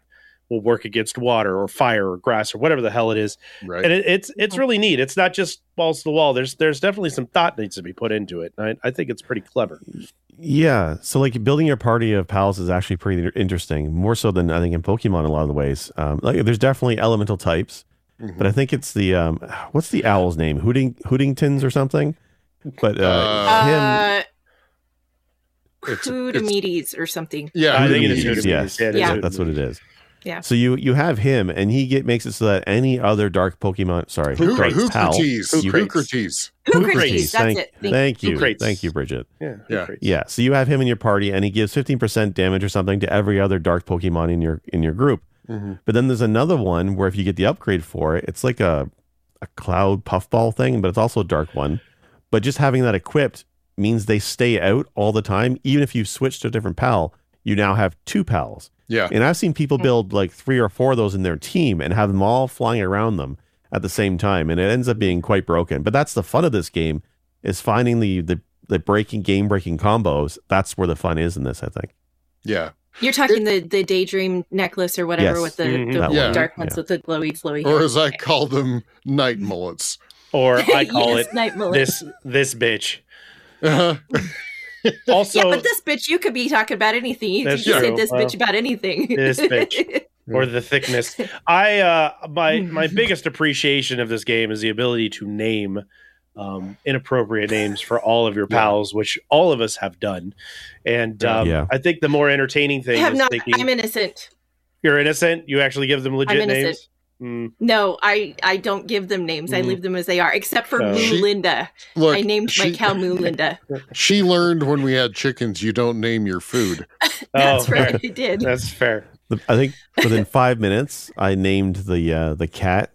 will work against water or fire or grass or whatever the hell it is. Right. and it, it's it's really neat. It's not just balls to the wall. There's there's definitely some thought needs to be put into it. I, I think it's pretty clever. Yeah. So like building your party of pals is actually pretty interesting, more so than I think in Pokemon in a lot of the ways. Um, like there's definitely elemental types, Mhm. but I think it's the um, what's the owl's name? Hooting Hootingtons or something. But uh, Uh, him, uh, It's- Hoodamedes or something. yeah, I think it is Hootingtons, Hootingtons. yes, Yeah, Yeah. That's what it is. Yeah. So you you have him, and he get makes it so that any other dark Pokemon, sorry, Who, dark pal, Hoocrates. Hoocrates. Hoocrates. Hoocrates, that's thank, it. Thank- Thank you, Hoocrates. thank you, Bridget. Yeah. Yeah. Yeah, so you have him in your party, and he gives fifteen percent damage or something to every other dark Pokemon in your in your group. Mhm. But then there's another one where if you get the upgrade for it, it's like a a cloud puffball thing, but it's also a dark one. But just having that equipped means they stay out all the time. Even if you switch to a different pal, you now have two pals. Yeah. And I've seen people build like three or four of those in their team and have them all flying around them at the same time, and it ends up being quite broken. But that's the fun of this game is finding the the, the breaking game breaking combos. That's where the fun is in this, I think. Yeah. You're talking the the Daedream necklace or whatever Yes. with the, Mhm. the That one, dark ones yeah. with the glowy glowy. Or hair. as I call them, night mullets. Or I call Yes, it night mullet. this this bitch. Uh, Also, yeah, but this bitch, you could be talking about anything. You could say this Well, bitch about anything. this bitch. or the thickness. I uh my my biggest appreciation of this game is the ability to name um, inappropriate names for all of your Yeah. pals, which all of us have done. And um, Yeah. I think the more entertaining I thing have is not. thinking I'm innocent. you're innocent. You actually give them legit innocent. names. Mm, No, I I don't give them names. I Mm. leave them as they are, except for Oh. Moo She- Linda. look, I named my she, cow Moo Linda. she learned when we had chickens, you don't name your food. That's oh, right. fair. I did. That's fair. I think within five minutes, I named the uh, the cat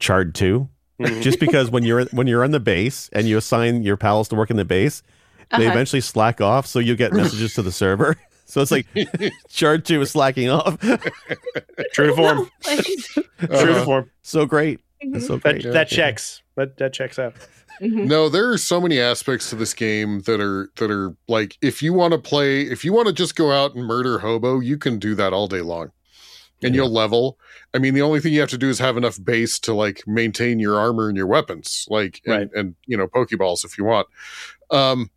Chard Two, Mhm. just because when you're when you're on the base and you assign your pals to work in the base, they Uh-huh. eventually slack off, so you get messages to the server. So it's like Chard Two is slacking off. True to form. Like, True to Uh-huh. form. so great, It's so That great. Yeah. that checks. That that checks out. mhm. No, there are so many aspects to this game that are that are like if you want to play, if you want to just go out and murder hobo, you can do that all day long. And Yeah. you'll level. I mean, the only thing you have to do is have enough base to like maintain your armor and your weapons, like and, Right. and you know, pokeballs if you want. Um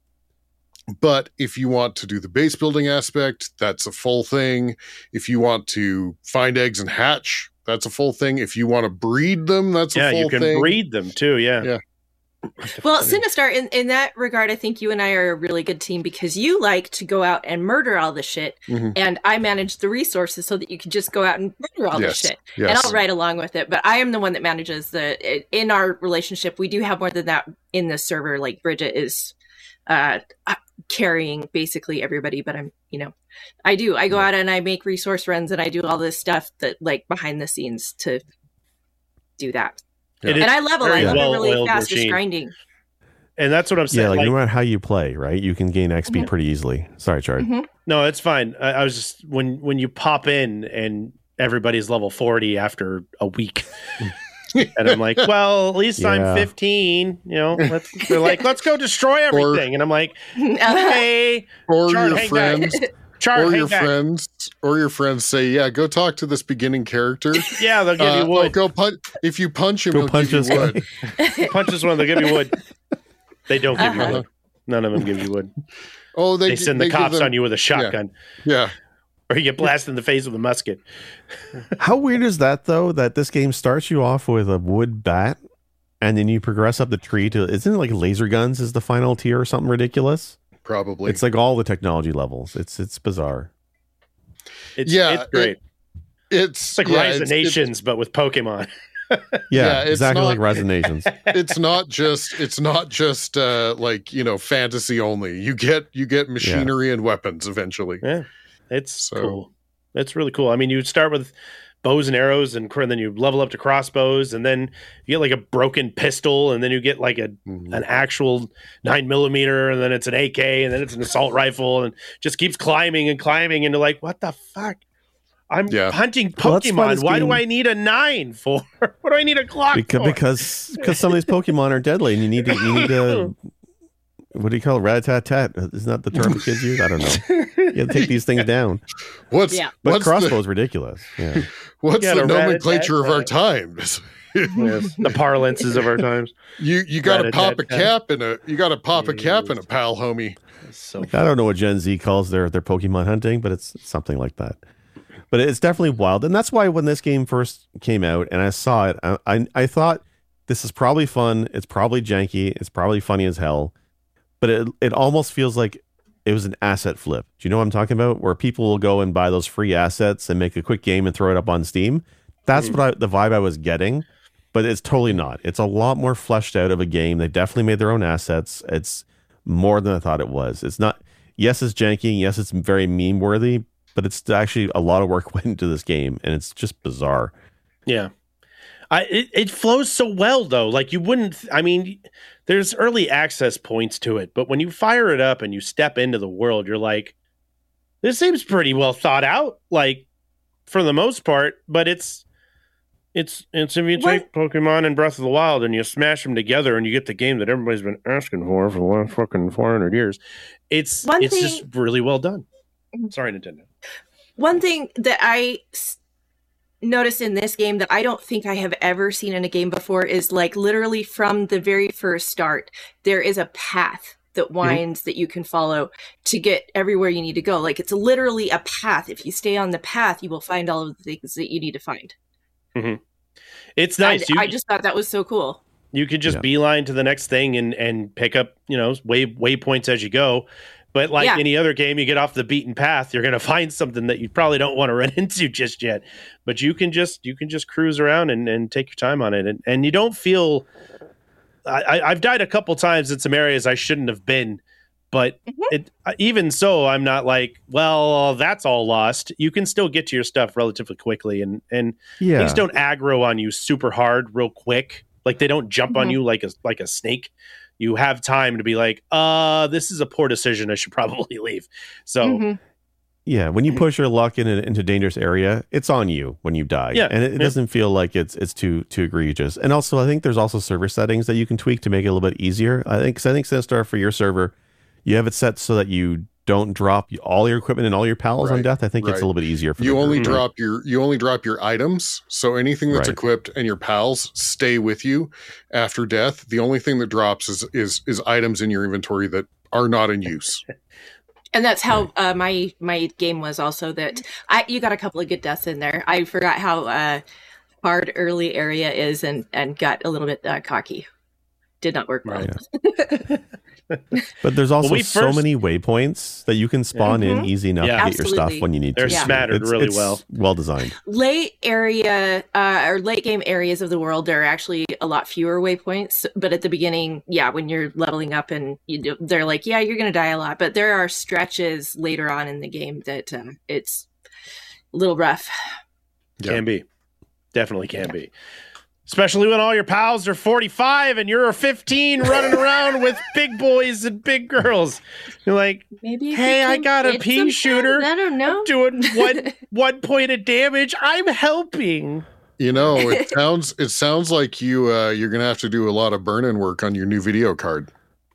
but if you want to do the base building aspect, that's a full thing. If you want to find eggs and hatch, that's a full thing. If you want to breed them, that's a full thing. Yeah, you can thing. breed them too. Yeah. Yeah. Well, Sinistar, in, in that regard, I think you and I are a really good team because you like to go out and murder all the shit, Mhm. and I manage the resources so that you can just go out and murder all Yes. the shit. Yes. And I'll ride along with it, but I am the one that manages the. In our relationship, we do have more than that in the server. Like Bridget is uh, carrying basically everybody, but I'm, you know, I do. I go out and I make resource runs and I do all this stuff that like behind the scenes to do that. It And I level. I very level really well-oiled fast just machine. grinding. and that's what I'm saying. yeah, like, like, no matter how you play, right? You can gain XP Mhm. pretty easily. Sorry, Chard. Mhm. No, it's fine. I, I was just when when you pop in and everybody's level forty after a week, and I'm like, well, at least Yeah. I'm 15. You know, let's, they're like, let's go destroy everything, and I'm like, hey, or Chard, your friends Char, or your back. friends or your friends say yeah go talk to this beginning character Yeah, they'll give Uh, you oh, wood. go punch if you punch him Go punch give this you guy. wood Punch this one, they'll give you wood. They don't give you Uh-huh. wood. None of them give you wood. oh they, They, send the give cops them- on you with a shotgun, yeah or you get blasted in the face with a musket. How weird is that though? That this game starts you off with a wood bat, and then you progress up the tree to isn't it like laser guns is the final tier or something ridiculous? probably It's like all the technology levels. It's it's bizarre. It's, Yeah, it's great. it's it's like yeah, Rise of it's- Nations, but with Pokemon. Yeah, Yeah, it's exactly not- like Resonations. it's not just it's not just uh like you know fantasy only you get you get machinery and weapons eventually Yeah, it's So- cool. It's really cool. I mean, you start with bows and arrows, and cr- then you level up to crossbows, and then you get like a broken pistol, and then you get like a Mhm. an actual nine millimeter, and then it's an AK, and then it's an assault rifle, and just keeps climbing and climbing, and you're like, what the fuck? I'm Yeah. hunting Well, that's why Pokemon. Why do I need a nine for? what do I need a Glock because for? because because some of these Pokemon are deadly, and you need to you need to what do you call it? rat tat tat? Isn't that the term the kids use? I don't know. You have to take these things down. what's Yeah. But what's crossbow's ridiculous. Yeah. the what's the gotta rat it nomenclature of our times Yes, the parlances of our times. you you got to pop a cap in a you got to pop a cap in a pal homie So I don't know what Gen Z calls their their Pokemon hunting, but it's something like that. But it's definitely wild, and that's why when this game first came out and I saw it, I I, I thought this is probably fun. It's probably janky. It's probably funny as hell. But it it almost feels like it was an asset flip. Do you know what I'm talking about? Where people will go and buy those free assets and make a quick game and throw it up on Steam. That's Mm. what I, the vibe I was getting, but it's totally not. It's a lot more fleshed out of a game. They definitely made their own assets. It's more than I thought it was. It's not. Yes, it's janky. Yes, it's very meme worthy, but it's actually a lot of work went into this game, and it's just bizarre. Yeah. I it, it flows so well though. Like you wouldn't I mean there's early access points to it, but when you fire it up and you step into the world, you're like this seems pretty well thought out like for the most part, but it's it's it's if you take Pokemon and Breath of the Wild and you smash them together and you get the game that everybody's been asking for for the last fucking 400 years. It's One it's thing- just really well done. Mhm. Sorry Nintendo. One thing that I s- noticed in this game that I don't think I have ever seen in a game before is like literally from the very first start, there is a path that mm-hmm. winds that you can follow to get everywhere you need to go. Like it's literally a path. If you stay on the path, you will find all of the things that you need to find. Mm-hmm. It's nice. I, You- I just thought that was so cool. You could just Yeah. beeline to the next thing and and pick up, you know, way waypoints as you go. But like Yeah. any other game, you get off the beaten path, you're gonna find something that you probably don't want to run into just yet. But you can just you can just cruise around and, and take your time on it, and and you don't feel. I, I- I've died a couple times in some areas I shouldn't have been, but Mhm. it even so, I'm not like, well, that's all lost. You can still get to your stuff relatively quickly, and and Yeah, things don't aggro on you super hard real quick like they don't jump on Mhm. you like a like a snake you have time to be like uh this is a poor decision i should probably leave so Mhm. Yeah, when you push your luck in a, into dangerous area, it's on you when you die. Yeah, and it, it yeah. doesn't feel like it's it's too too egregious. And also, I think there's also server settings that you can tweak to make it a little bit easier. I think 'cause I think Sinistar for your server, you have it set so that you don't drop all your equipment and all your pals on death. I think it's a little bit easier for you the only group. drop your you only drop your items so anything that's Right. equipped and your pals stay with you after death the only thing that drops is is is items in your inventory that are not in use And that's how uh, my my game was also that I you got a couple of good deaths in there. I forgot how uh, hard early area is and and got a little bit uh, cocky. Did not work well. Right. But there's also we so many waypoints that you can spawn in Mhm. easy enough Yeah. to get your stuff when you need to. They're to. smattered really well. Well designed. Late area uh, or late game areas of the world, there are actually a lot fewer waypoints. But at the beginning, yeah, when you're leveling up and you do, they're like, yeah, you're gonna die a lot. But there are stretches later on in the game that uh, it's a little rough. Yeah. can be definitely can be especially when all your pals are 45 and you're 15 running around with big boys and big girls you're like Maybe. Hey, I got a pea shooter. things, I don't know. doing one one point of damage i'm helping you know it sounds it sounds like you uh you're gonna have to do a lot of burn-in work on your new video card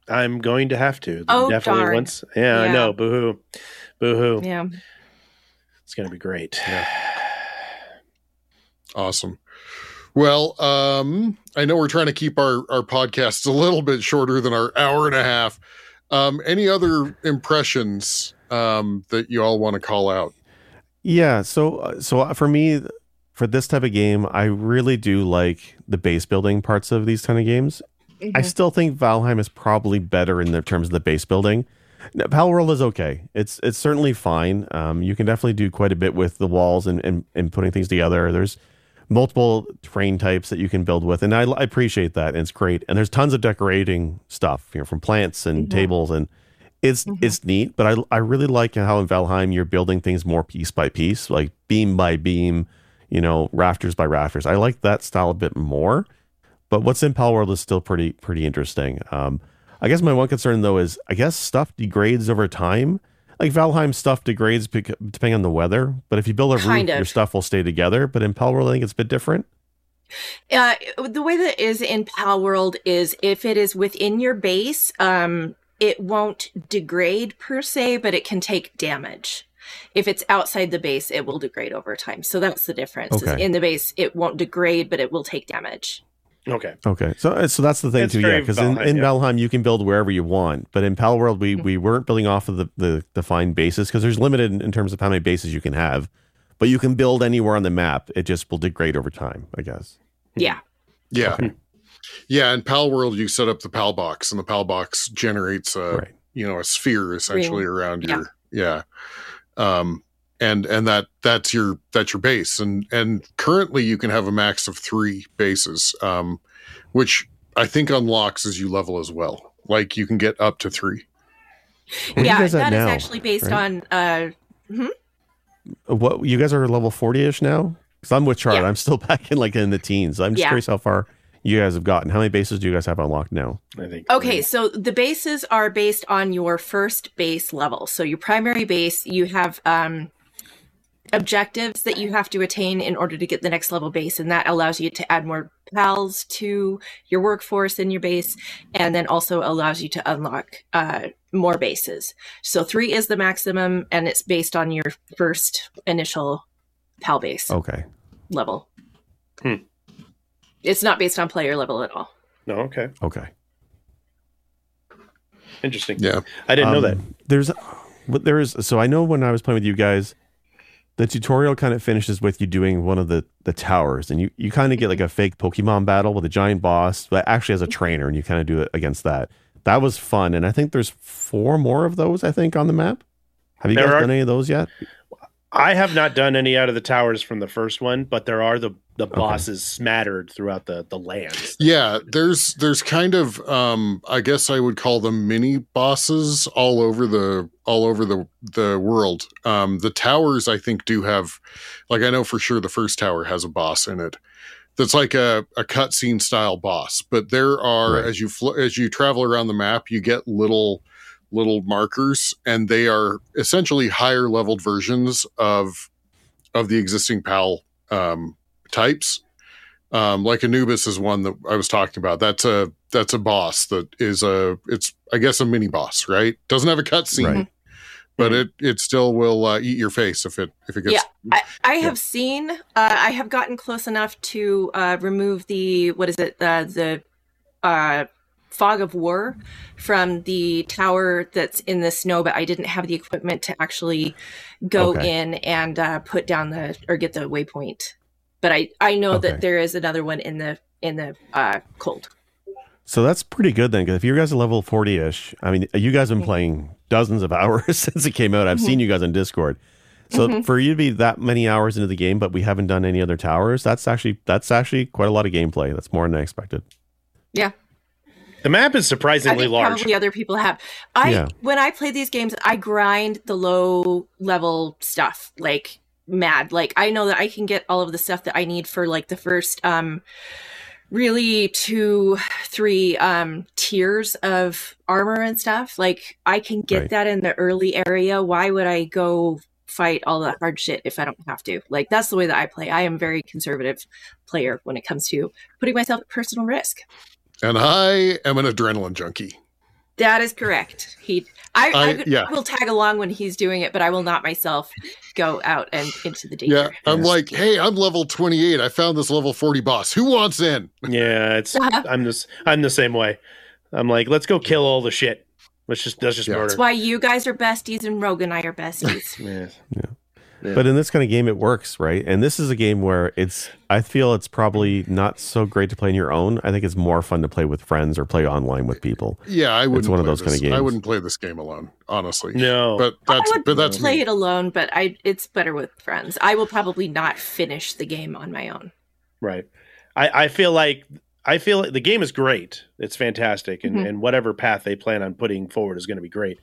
I'm going to have to. Oh, Definitely darn. once. Yeah, I know. Boo hoo. Boo hoo. Yeah. It's going to be great. Yeah. Awesome. Well, um, I know we're trying to keep our, our podcasts a little bit shorter than our hour and a half. Um, any other impressions um, that you all want to call out? Yeah, so uh, so uh, for me, for this type of game, I really do like the base building parts of these kind of games. I still think Valheim is probably better in the terms of the base building. Now, Palworld is okay. It's it's certainly fine. Um, you can definitely do quite a bit with the walls and, and, and putting things together. There's multiple terrain types that you can build with, and I, I appreciate that. And it's great. And there's tons of decorating stuff, you know, from plants and Mhm. tables, and it's Mhm. it's neat. But I I really like how in Valheim you're building things more piece by piece, like beam by beam, you know, rafters by rafters. I like that style a bit more. But what's in Palworld is still pretty pretty interesting. Um, I guess my one concern though is I guess stuff degrades over time. Like Valheim stuff degrades depending on the weather, but if you build a roof, of. your stuff will stay together. But in Palworld, I think it's a bit different. Uh, the way that is in Pal World is if it is within your base, um, it won't degrade per se, but it can take damage. If it's outside the base, it will degrade over time. So that's the difference. Okay. In the base, it won't degrade, but it will take damage. Okay. Okay, so uh, so that's the thing It's too, yeah. Because in, Valheim, in yeah. Valheim you can build wherever you want, but in Palworld we we weren't building off of the the defined bases because there's limited in, in terms of how many bases you can have, but you can build anywhere on the map. It just will degrade over time, I guess. Yeah. Yeah. Okay. Yeah. In Pal World, you set up the Pal box, and the Pal box generates a, Right. you know a sphere essentially around Yeah. your yeah um and and that that's your that's your base and and currently you can have a max of three bases um which i think unlocks as you level as well like you can get up to three Where are you yeah, guys at that is now, actually based right? on uh What you guys are level forty ish now? Because I'm with Charlotte. Yeah. I'm still back in like in the teens. I'm just Yeah. curious how far you guys have gotten. How many bases do you guys have unlocked now? I think. Okay, so the bases are based on your first base level. So your primary base, you have um, objectives that you have to attain in order to get the next level base, and that allows you to add more pals to your workforce in your base, and then also allows you to unlock uh, more bases. So three is the maximum, and it's based on your first initial pal base Okay. level. Hmm. It's not based on player level at all. No, okay, Okay. interesting. yeah I didn't know Um, that. There's, but there is. So I know when I was playing with you guys, the tutorial kind of finishes with you doing one of the the towers, and you you kind of get like a fake Pokemon battle with a giant boss, but actually has a mm-hmm. trainer, and you kind of do it against that. That was fun, and I think there's four more of those. I think on the map. Have you There guys are- done any of those yet? I have not done any out of the towers from the first one, but there are the the bosses smattered throughout the the lands. yeah there's there's kind of um i guess i would call them mini bosses all over the all over the the world um the towers i think do have like i know for sure the first tower has a boss in it that's like a, a cutscene style boss but there are Right. as you fl- as you travel around the map you get little little markers and they are essentially higher leveled versions of of the existing pal um types um like anubis is one that i was talking about that's a that's a boss that is a it's i guess a mini boss right doesn't have a cutscene Right. but it it still will uh, eat your face if it if it gets Yeah. I, I have seen, uh, I have gotten close enough to uh, remove the, what is it, uh, the uh, fog of war from the tower that's in the snow, but I didn't have the equipment to actually go Okay. in and uh, put down the, or get the waypoint. But I, I know Okay. that there is another one in the, in the uh, cold. So that's pretty good then. Because if you guys are level forty ish, I mean, you guys have been playing dozens of hours since it came out. I've seen you guys on Discord. So Mhm. for you to be that many hours into the game, but we haven't done any other towers, that's actually that's actually quite a lot of gameplay. That's more than I expected. The map is I surprisingly think large. probably other people have. I Yeah. when I play these games, I grind the low level stuff like mad. Like I know that I can get all of the stuff that I need for like the first um really two three um tiers of armor and stuff. Like I can get Right. that in the early area. Why would I go fight all that hard shit if I don't have to? Like that's the way that I play. I am a very conservative player when it comes to putting myself at personal risk. And i am an adrenaline junkie That is correct. He, I, I, I- could- yeah. will tag along when he's doing it, but I will not myself go out and into the danger. yeah i'm Yeah. like hey i'm level 28 i found this level 40 boss who wants in yeah, it's Uh-huh. I'm this I'm the same way. I'm like, let's go kill all the shit. Let's just let's just Yeah. murder. That's why you guys are besties and Rogue and I are besties. Yeah. Yeah. But in this kind of game, it works, right? And this is a game where it's I feel it's probably not so great to play on your own. I think it's more fun to play with friends or play online with people. yeah i wouldn't It's one of play those kinda games. i wouldn't play this game alone honestly No. but I that's would but that's play me. it alone, but I it's better with friends. I will probably not finish the game on my own. Right. I, I feel like I feel like the game is great. It's fantastic, and, Mhm. and whatever path they plan on putting forward is going to be great.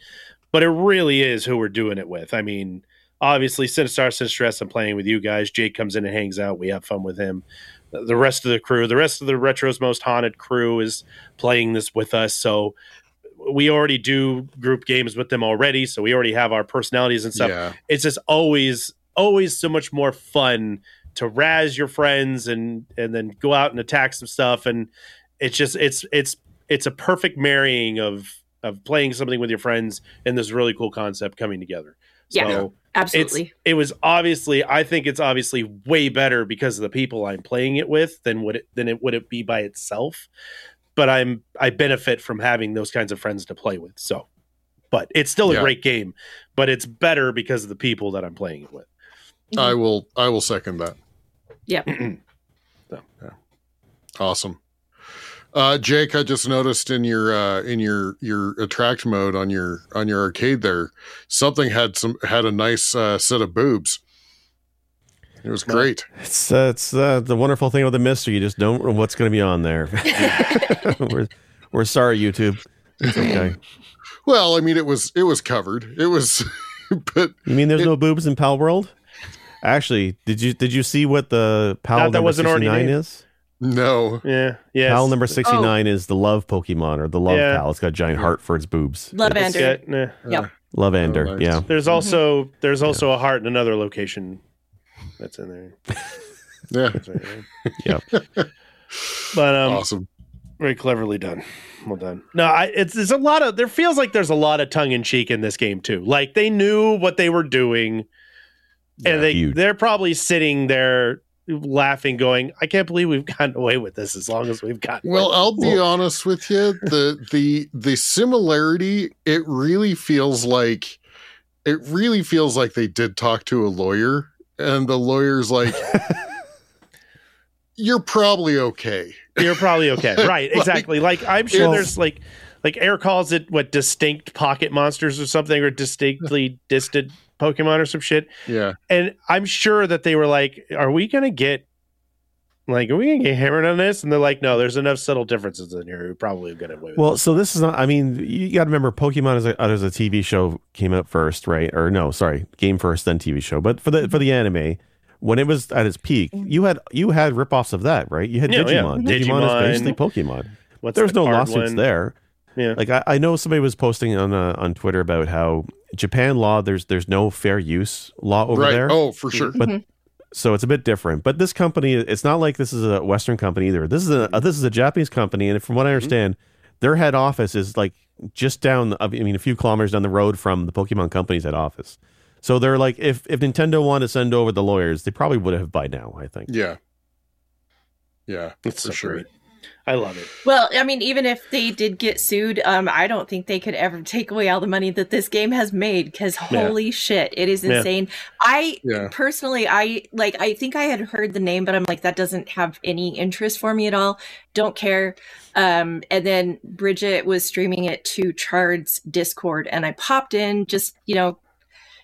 But it really is who we're doing it with. I mean, obviously, Sinistar Sinistress, I'm playing with you guys. Jake comes in and hangs out. We have fun with him. The rest of the crew, the rest of the Retro's Most Haunted crew is playing this with us. So we already do group games with them already. So we already have our personalities and stuff yeah it's just always always so much more fun to razz your friends and and then go out and attack some stuff and it's just it's it's it's a perfect marrying of of playing something with your friends and this really cool concept coming together Yeah. so Absolutely. it was obviously i think it's obviously way better because of the people i'm playing it with than would it than it would it be by itself but i'm i benefit from having those kinds of friends to play with so but it's still a Yeah. great game but it's better because of the people that i'm playing it with i will i will second that Yep. yeah. awesome Uh, Jake, I just noticed in your uh, in your your attract mode on your on your arcade there, something had some had a nice uh, set of boobs. It was great. It's uh, it's uh, the wonderful thing with the mystery. You just don't know what's going to be on there. we're we're sorry, YouTube. It's okay. Well, I mean, it was it was covered. It was, but You mean there's It- no boobs in Pal World? Actually, did you did you see what the Pal Not that wasn't already 69 made. is? No. Yeah. Yeah. Pal number 69 is the love Pokemon or the love Yeah. pal. It's got a giant heart for its boobs. Love It's- Ender. Yeah, Yep. Lovander. nice. Yeah. There's also there's also a heart in another location that's in there. Yeah, That's right, right? Yep. But um, awesome. very cleverly done. Well done. No, I, it's there's a lot of there feels like there's a lot of tongue in cheek in this game too. Like they knew what they were doing, and they huge. they're probably sitting there laughing, going, "I can't believe we've gotten away with this as long as we've gotten." away Well, I'll be honest with you. The the the similarity, it really feels like it really feels like they did talk to a lawyer, and the lawyer's like, "You're probably okay." You're probably okay. Right, exactly. Like I'm sure there's like like Air calls it what distinct pocket monsters or something or distinctly distant Pokemon or some shit. Yeah, And I'm sure that they were like, Are we gonna get like are we gonna get hammered on this? And they're like, No, there's enough subtle differences in here. We probably get away with Well, it. so this is not. I mean, you got to remember, Pokemon as a, uh, as a TV show came out first, right? Or no, sorry, game first, then TV show. But for the for the anime, when it was at its peak, mm-hmm. you had you had ripoffs of that, right? You had Yeah, yeah. Digimon. Digimon, Digimon. is basically Pokemon. What's There's the no lawsuits one? there. Yeah. Like I, I know somebody was posting on uh, on Twitter about how Japan law there's there's no fair use law over right. there. Oh, for sure. But so it's a bit different. But this company, it's not like this is a Western company either. This is a this is a Japanese company, and from what I Mm-hmm. understand, their head office is like just down. I mean, a few kilometers down the road from the Pokemon company's head office. So they're like, if if Nintendo wanted to send over the lawyers, they probably would have by now. I think. Yeah, yeah, It's for so sure. great. I love it. Well, I mean, even if they did get sued, um, I don't think they could ever take away all the money that this game has made because Yeah. holy shit, it is Yeah. insane. I Yeah. personally, I like, I think I had heard the name, but I'm like, that doesn't have any interest for me at all. Don't care. Um, and then Bridget was streaming it to Chard's Discord, and I popped in just, you know,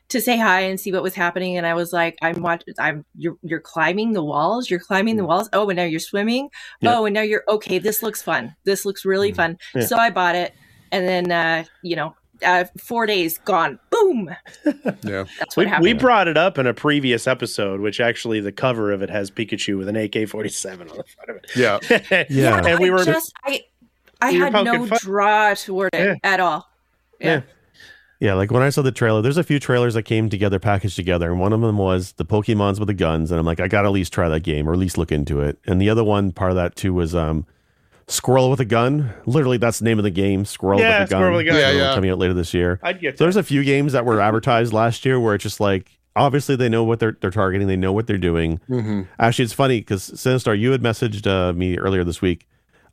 to say hi and see what was happening. And I was like, I'm watching, I'm, you're, you're climbing the walls. You're climbing the walls. Oh, and now you're swimming. Yeah. Oh, and now you're okay. This looks fun. This looks really fun. Yeah. So I bought it. And then, uh, you know, uh, four days gone. Boom. Yeah, That's what We, happened. we brought it up in a previous episode, which actually the cover of it has Pikachu with an AK forty seven on the front of it. yeah. Yeah. and we I were just, I, I we had no fun. draw toward it Yeah. at all. Yeah. Yeah, like when I saw the trailer, there's a few trailers that came together, packaged together, and one of them was the Pokemons with the guns, and I'm like, I gotta at least try that game or at least look into it. And the other one, part of that too, was um, Squirrel with a Gun. Literally, that's the name of the game, Squirrel Yeah, with a Gun. Squirrel with a Gun. Yeah, So, yeah. Coming out later this year. I'd get So there's a few games that were advertised last year where it's just like obviously they know what they're they're targeting, they know what they're doing. hmm Actually, it's funny because Sinistar, you had messaged uh, me earlier this week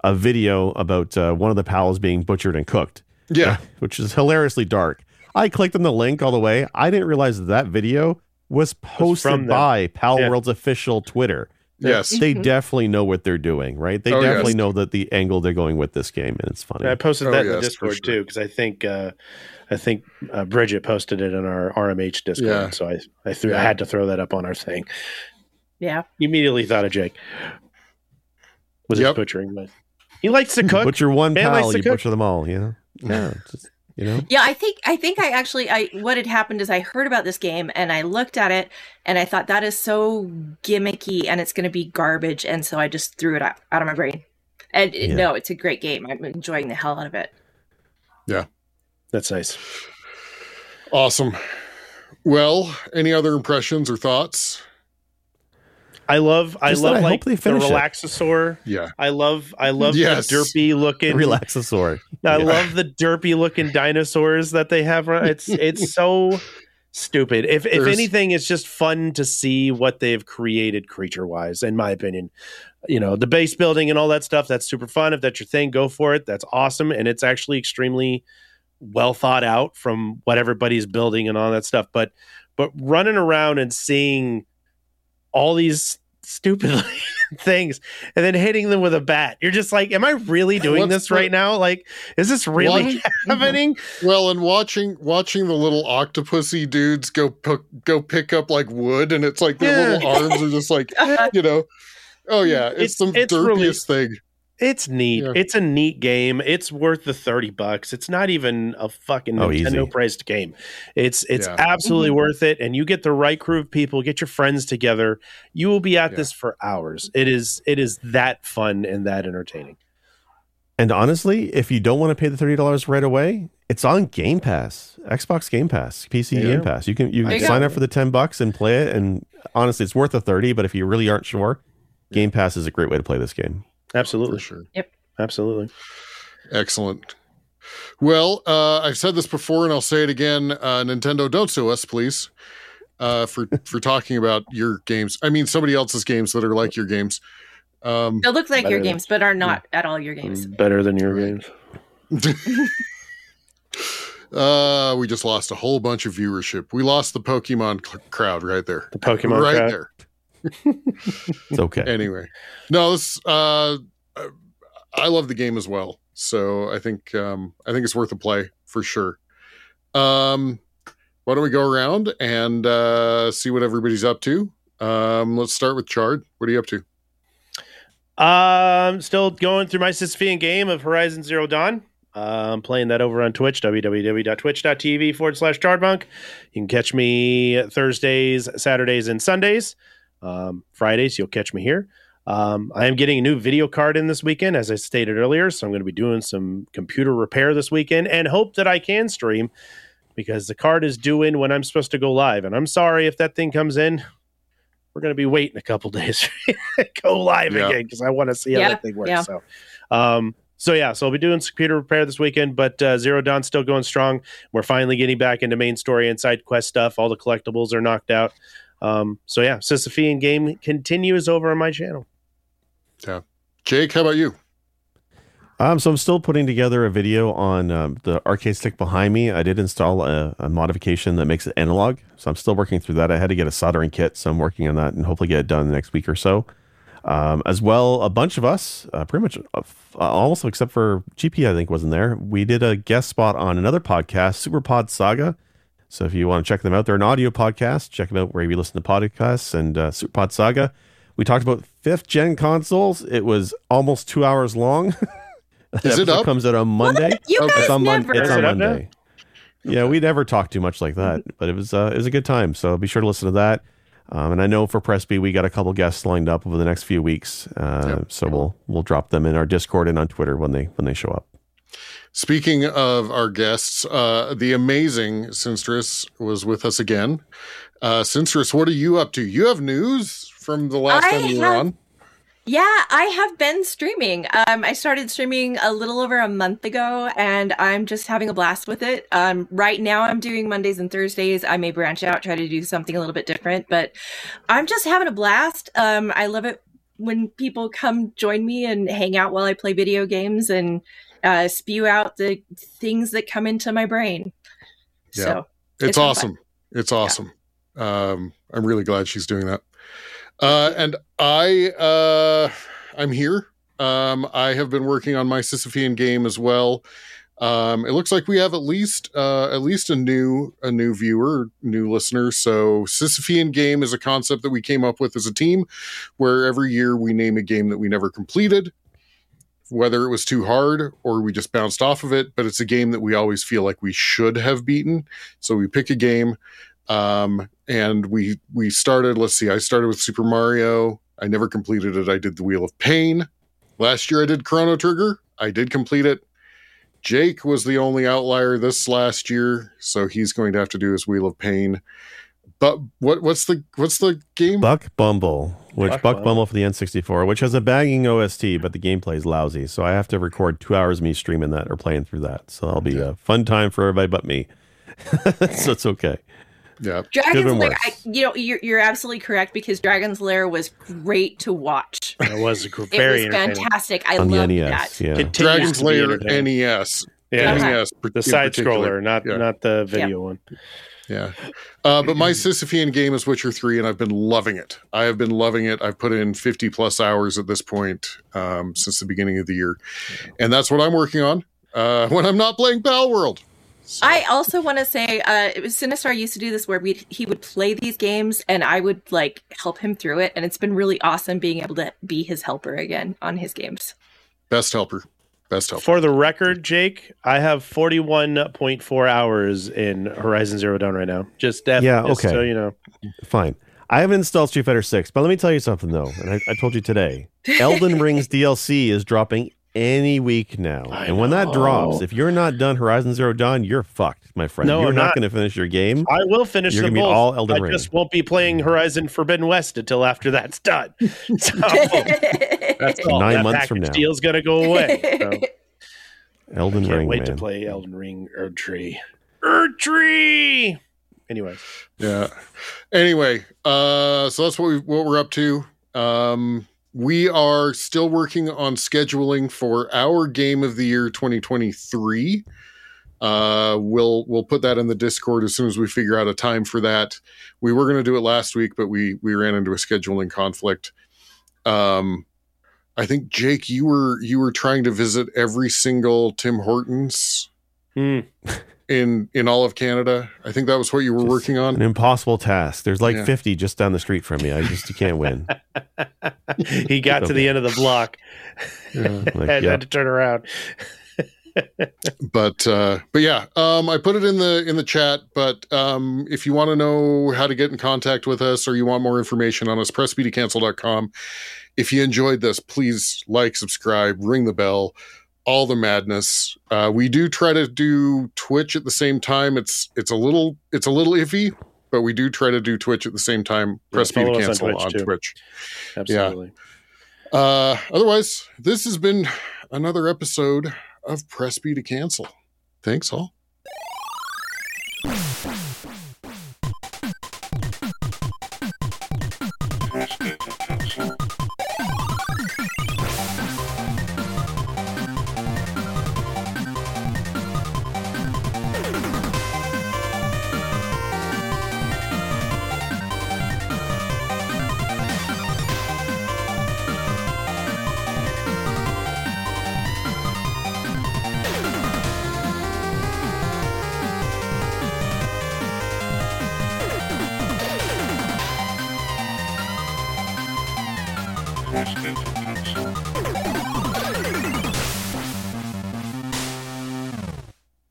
a video about uh, one of the pals being butchered and cooked Yeah, which is hilariously dark. I clicked on the link all the way. I didn't realize that, that video was posted from them. by Pal Yeah. World's official Twitter. yes. They Mhm. definitely know what they're doing, right? They Oh, definitely yes. know that the angle they're going with this game, and it's funny. I posted Oh, that in the yes, for Discord sure. too because I think uh, I think uh, Bridget posted it in our RMH Discord, Yeah. so I I threw I had to throw that up on our thing. Yeah. Immediately thought of Jake. Was his Yep. butchering, but he likes to cook. Butcher one Man pal, to you cook. butcher them all. You know, yeah, just, you know. Yeah, I think I think I actually I what had happened is I heard about this game and I looked at it and I thought that is so gimmicky and it's going to be garbage and so I just threw it out, out of my brain. And Yeah. no, it's a great game. I'm enjoying the hell out of it. Yeah. That's nice. Awesome. Well, any other impressions or thoughts? I love I Just love I like the finish it. relaxosaur. Yeah. I love I love Yes. the derpy looking Relaxasaur. I Yeah. love the derpy looking dinosaurs that they have. around- It's it's so stupid. If if anything, it's just fun to see what they've created creature wise. In my opinion, you know the base building and all that stuff. That's super fun. If that's your thing, go for it. That's awesome, and it's actually extremely well thought out from what everybody's building and all that stuff. But but running around and seeing all these stupid things and then hitting them with a bat. You're just like, am I really doing What's this the- right now? Like, is this really Why- happening? Well, and watching watching the little octopusy dudes go pick, go pick up like wood, and it's like their Yeah. little arms are just like you know. Oh yeah, it's, It's- the it's derpiest really- thing. It's neat. Yeah. It's a neat game. It's worth the 30 bucks. It's not even a fucking Oh, Nintendo easy. priced game. It's it's Yeah. absolutely Mhm. worth it and you get the right crew of people, get your friends together. You will be at Yeah. this for hours. It is it is that fun and that entertaining. And honestly, if you don't want to pay the thirty dollars right away, it's on Game Pass, Xbox Game Pass, PC Yeah. Game Pass. You can you can sign go. up for the ten bucks and play it. And honestly, it's worth the thirty. But if you really aren't sure, Game Pass is a great way to play this game. For Absolutely. sure. Yep. Absolutely. Excellent. Well, uh, I've said this before, and I'll say it again. Uh, Nintendo, don't sue us, please, uh, for for talking about your games. I mean, somebody else's games that are like your games. Um, They look like your Better than- games, but are not at all your games. Better than your games. uh, we just lost a whole bunch of viewership. We lost the Pokemon cl- crowd right there, The Pokemon right crowd. there. It's okay. Anyway, no, this uh, I love the game as well, so I think um, I think it's worth a play for sure. Um, why don't we go around and uh, see what everybody's up to? Um, let's start with Chard. What are you up to? Um, still going through my Sisyphean game of Horizon Zero Dawn. Uh, I'm playing that over on Twitch, www.twitch.tv forward slash chardbunk. You can catch me Thursdays, Saturdays, and Sundays. Um, Fridays, you'll catch me here. Um, I am getting a new video card in this weekend, as I stated earlier. So I'm going to be doing some computer repair this weekend and hope that I can stream because the card is due in when I'm supposed to go live. And I'm sorry if that thing comes in. We're going to be waiting a couple days to go live Yeah. again because I want to see how Yeah, that thing works. yeah. So, um, so yeah, so I'll be doing some computer repair this weekend, but uh, Zero Dawn's still going strong. We're finally getting back into main story and side quest stuff. All the collectibles are knocked out. Um, so yeah, Sisyphean game continues over on my channel. Yeah, Jake, how about you? Um, so I'm still putting together a video on um, the arcade stick behind me. I did install a, a modification that makes it analog, so I'm still working through that. I had to get a soldering kit, so I'm working on that and hopefully get it done next week or so. Um, as well, a bunch of us, uh, pretty much uh, uh, almost except for GP, I think wasn't there. We did a guest spot on another podcast, Superpod Saga. So if you want to check them out, they're an audio podcast. Check them out wherever you listen to podcasts and uh, Superpod Saga. We talked about fifth gen consoles. It was almost two hours long. The Is it up? Comes out on Monday. You Okay. guys It's on, Mon- never. it's on it up now? Monday. Yeah, we never talk too much like that, but it was uh, it was a good time. So be sure to listen to that. Um, and I know for Press B, we got a couple guests lined up over the next few weeks. Uh, So we'll we'll drop them in our Discord and on Twitter when they when they show up. Speaking of our guests, uh, the amazing Sinistress was with us again. Uh, Sinistress, what are you up to? You have news from the last I time you were on. Yeah, I have been streaming. Um, I started streaming a little over a month ago, and I'm just having a blast with it. Um, right now, I'm doing Mondays and Thursdays. I may branch out, try to do something a little bit different, but I'm just having a blast. Um, I love it when people come join me and hang out while I play video games and uh, spew out the things that come into my brain. Yeah. So It's, awesome. It's awesome. Um, I'm really glad she's doing that. Uh, and I, uh, I'm here. Um, I have been working on my Sisyphean game as well. Um, it looks like we have at least uh, at least a new a new viewer, new listener. So Sisyphean game is a concept that we came up with as a team, where every year we name a game that we never completed, whether it was too hard or we just bounced off of it. But it's a game that we always feel like we should have beaten. So we pick a game, um, and we we started. Let's see, I started with Super Mario. I never completed it. I did the Wheel of Pain. Last year I did Chrono Trigger. I did complete it. Jake was the only outlier this last year, so he's going to have to do his Wheel of Pain. But what what's the what's the game? Buck Bumble, which Buck Buck, Bumble. Bumble for the N64, which has a banging OST, but the gameplay is lousy. So I have to record two hours of me streaming that or playing through that. So that'll be a fun time for everybody but me. so it's okay. yeah, Dragon's Lair. I, you know, you're, you're absolutely correct because Dragon's Lair was great to watch. It was a gr- It very was fantastic. I love the that. Yeah. Dragon's Lair. NES. Yeah, Okay. NES. the side scroller, not Yeah. not the video one. Yeah. Uh, but my Sisyphean game is Witcher 3, and I've been loving it. I have been loving it. I've put in 50 plus hours at this point um, since the beginning of the year. And that's what I'm working on uh, when I'm not playing Pal World. So. I also want to say, uh, Sinistar used to do this where we he would play these games and I would like help him through it, and it's been really awesome being able to be his helper again on his games. Best helper. Best help. For the record, Jake, I have 41.4 hours in Horizon Zero Dawn right now. Just F, yeah, just okay. So you know, fine. I haven't installed Street Fighter Six, but let me tell you something though, and I, I told you today, Elden Ring's DLC is dropping any week now, I and when that drops, if you're not done Horizon Zero Dawn, you're fucked, my friend. No, you're I'm not not. going to finish your game. I will finish You're them gonna be all Elden I Ring. just won't be playing Horizon Forbidden West until after that's done. So that's all. Nine that months from now. deal's gonna go away. So. Elden Can't Ring, wait man. to play Elden Ring Erdtree. Erdtree. Anyway. Yeah. Anyway, uh, so that's what we what we're up to. Um, we are still working on scheduling for our game of the year 2023. Uh, we'll we'll put that in the Discord as soon as we figure out a time for that. We were going to do it last week, but we we ran into a scheduling conflict. Um, I think Jake, you were you were trying to visit every single Tim Hortons Hmm. in in all of Canada. I think that was what you were Just working on. An impossible task. There's like Yeah. 50 just down the street from me. I just you can't win. he got to the end of the block Yeah. Like, and yeah. had to turn around. But uh but yeah um i put it in the in the chat but um if you want to know how to get in contact with us or you want more information on us pressbtocancel.com if you enjoyed this please like subscribe ring the bell all the madness. Uh we do try to do twitch at the same time. It's it's a little it's a little iffy but we do try to do twitch at the same time. Yeah, press follow us on Twitch, on twitch. Absolutely. uh otherwise this has been another episode of press B to cancel. Thanks all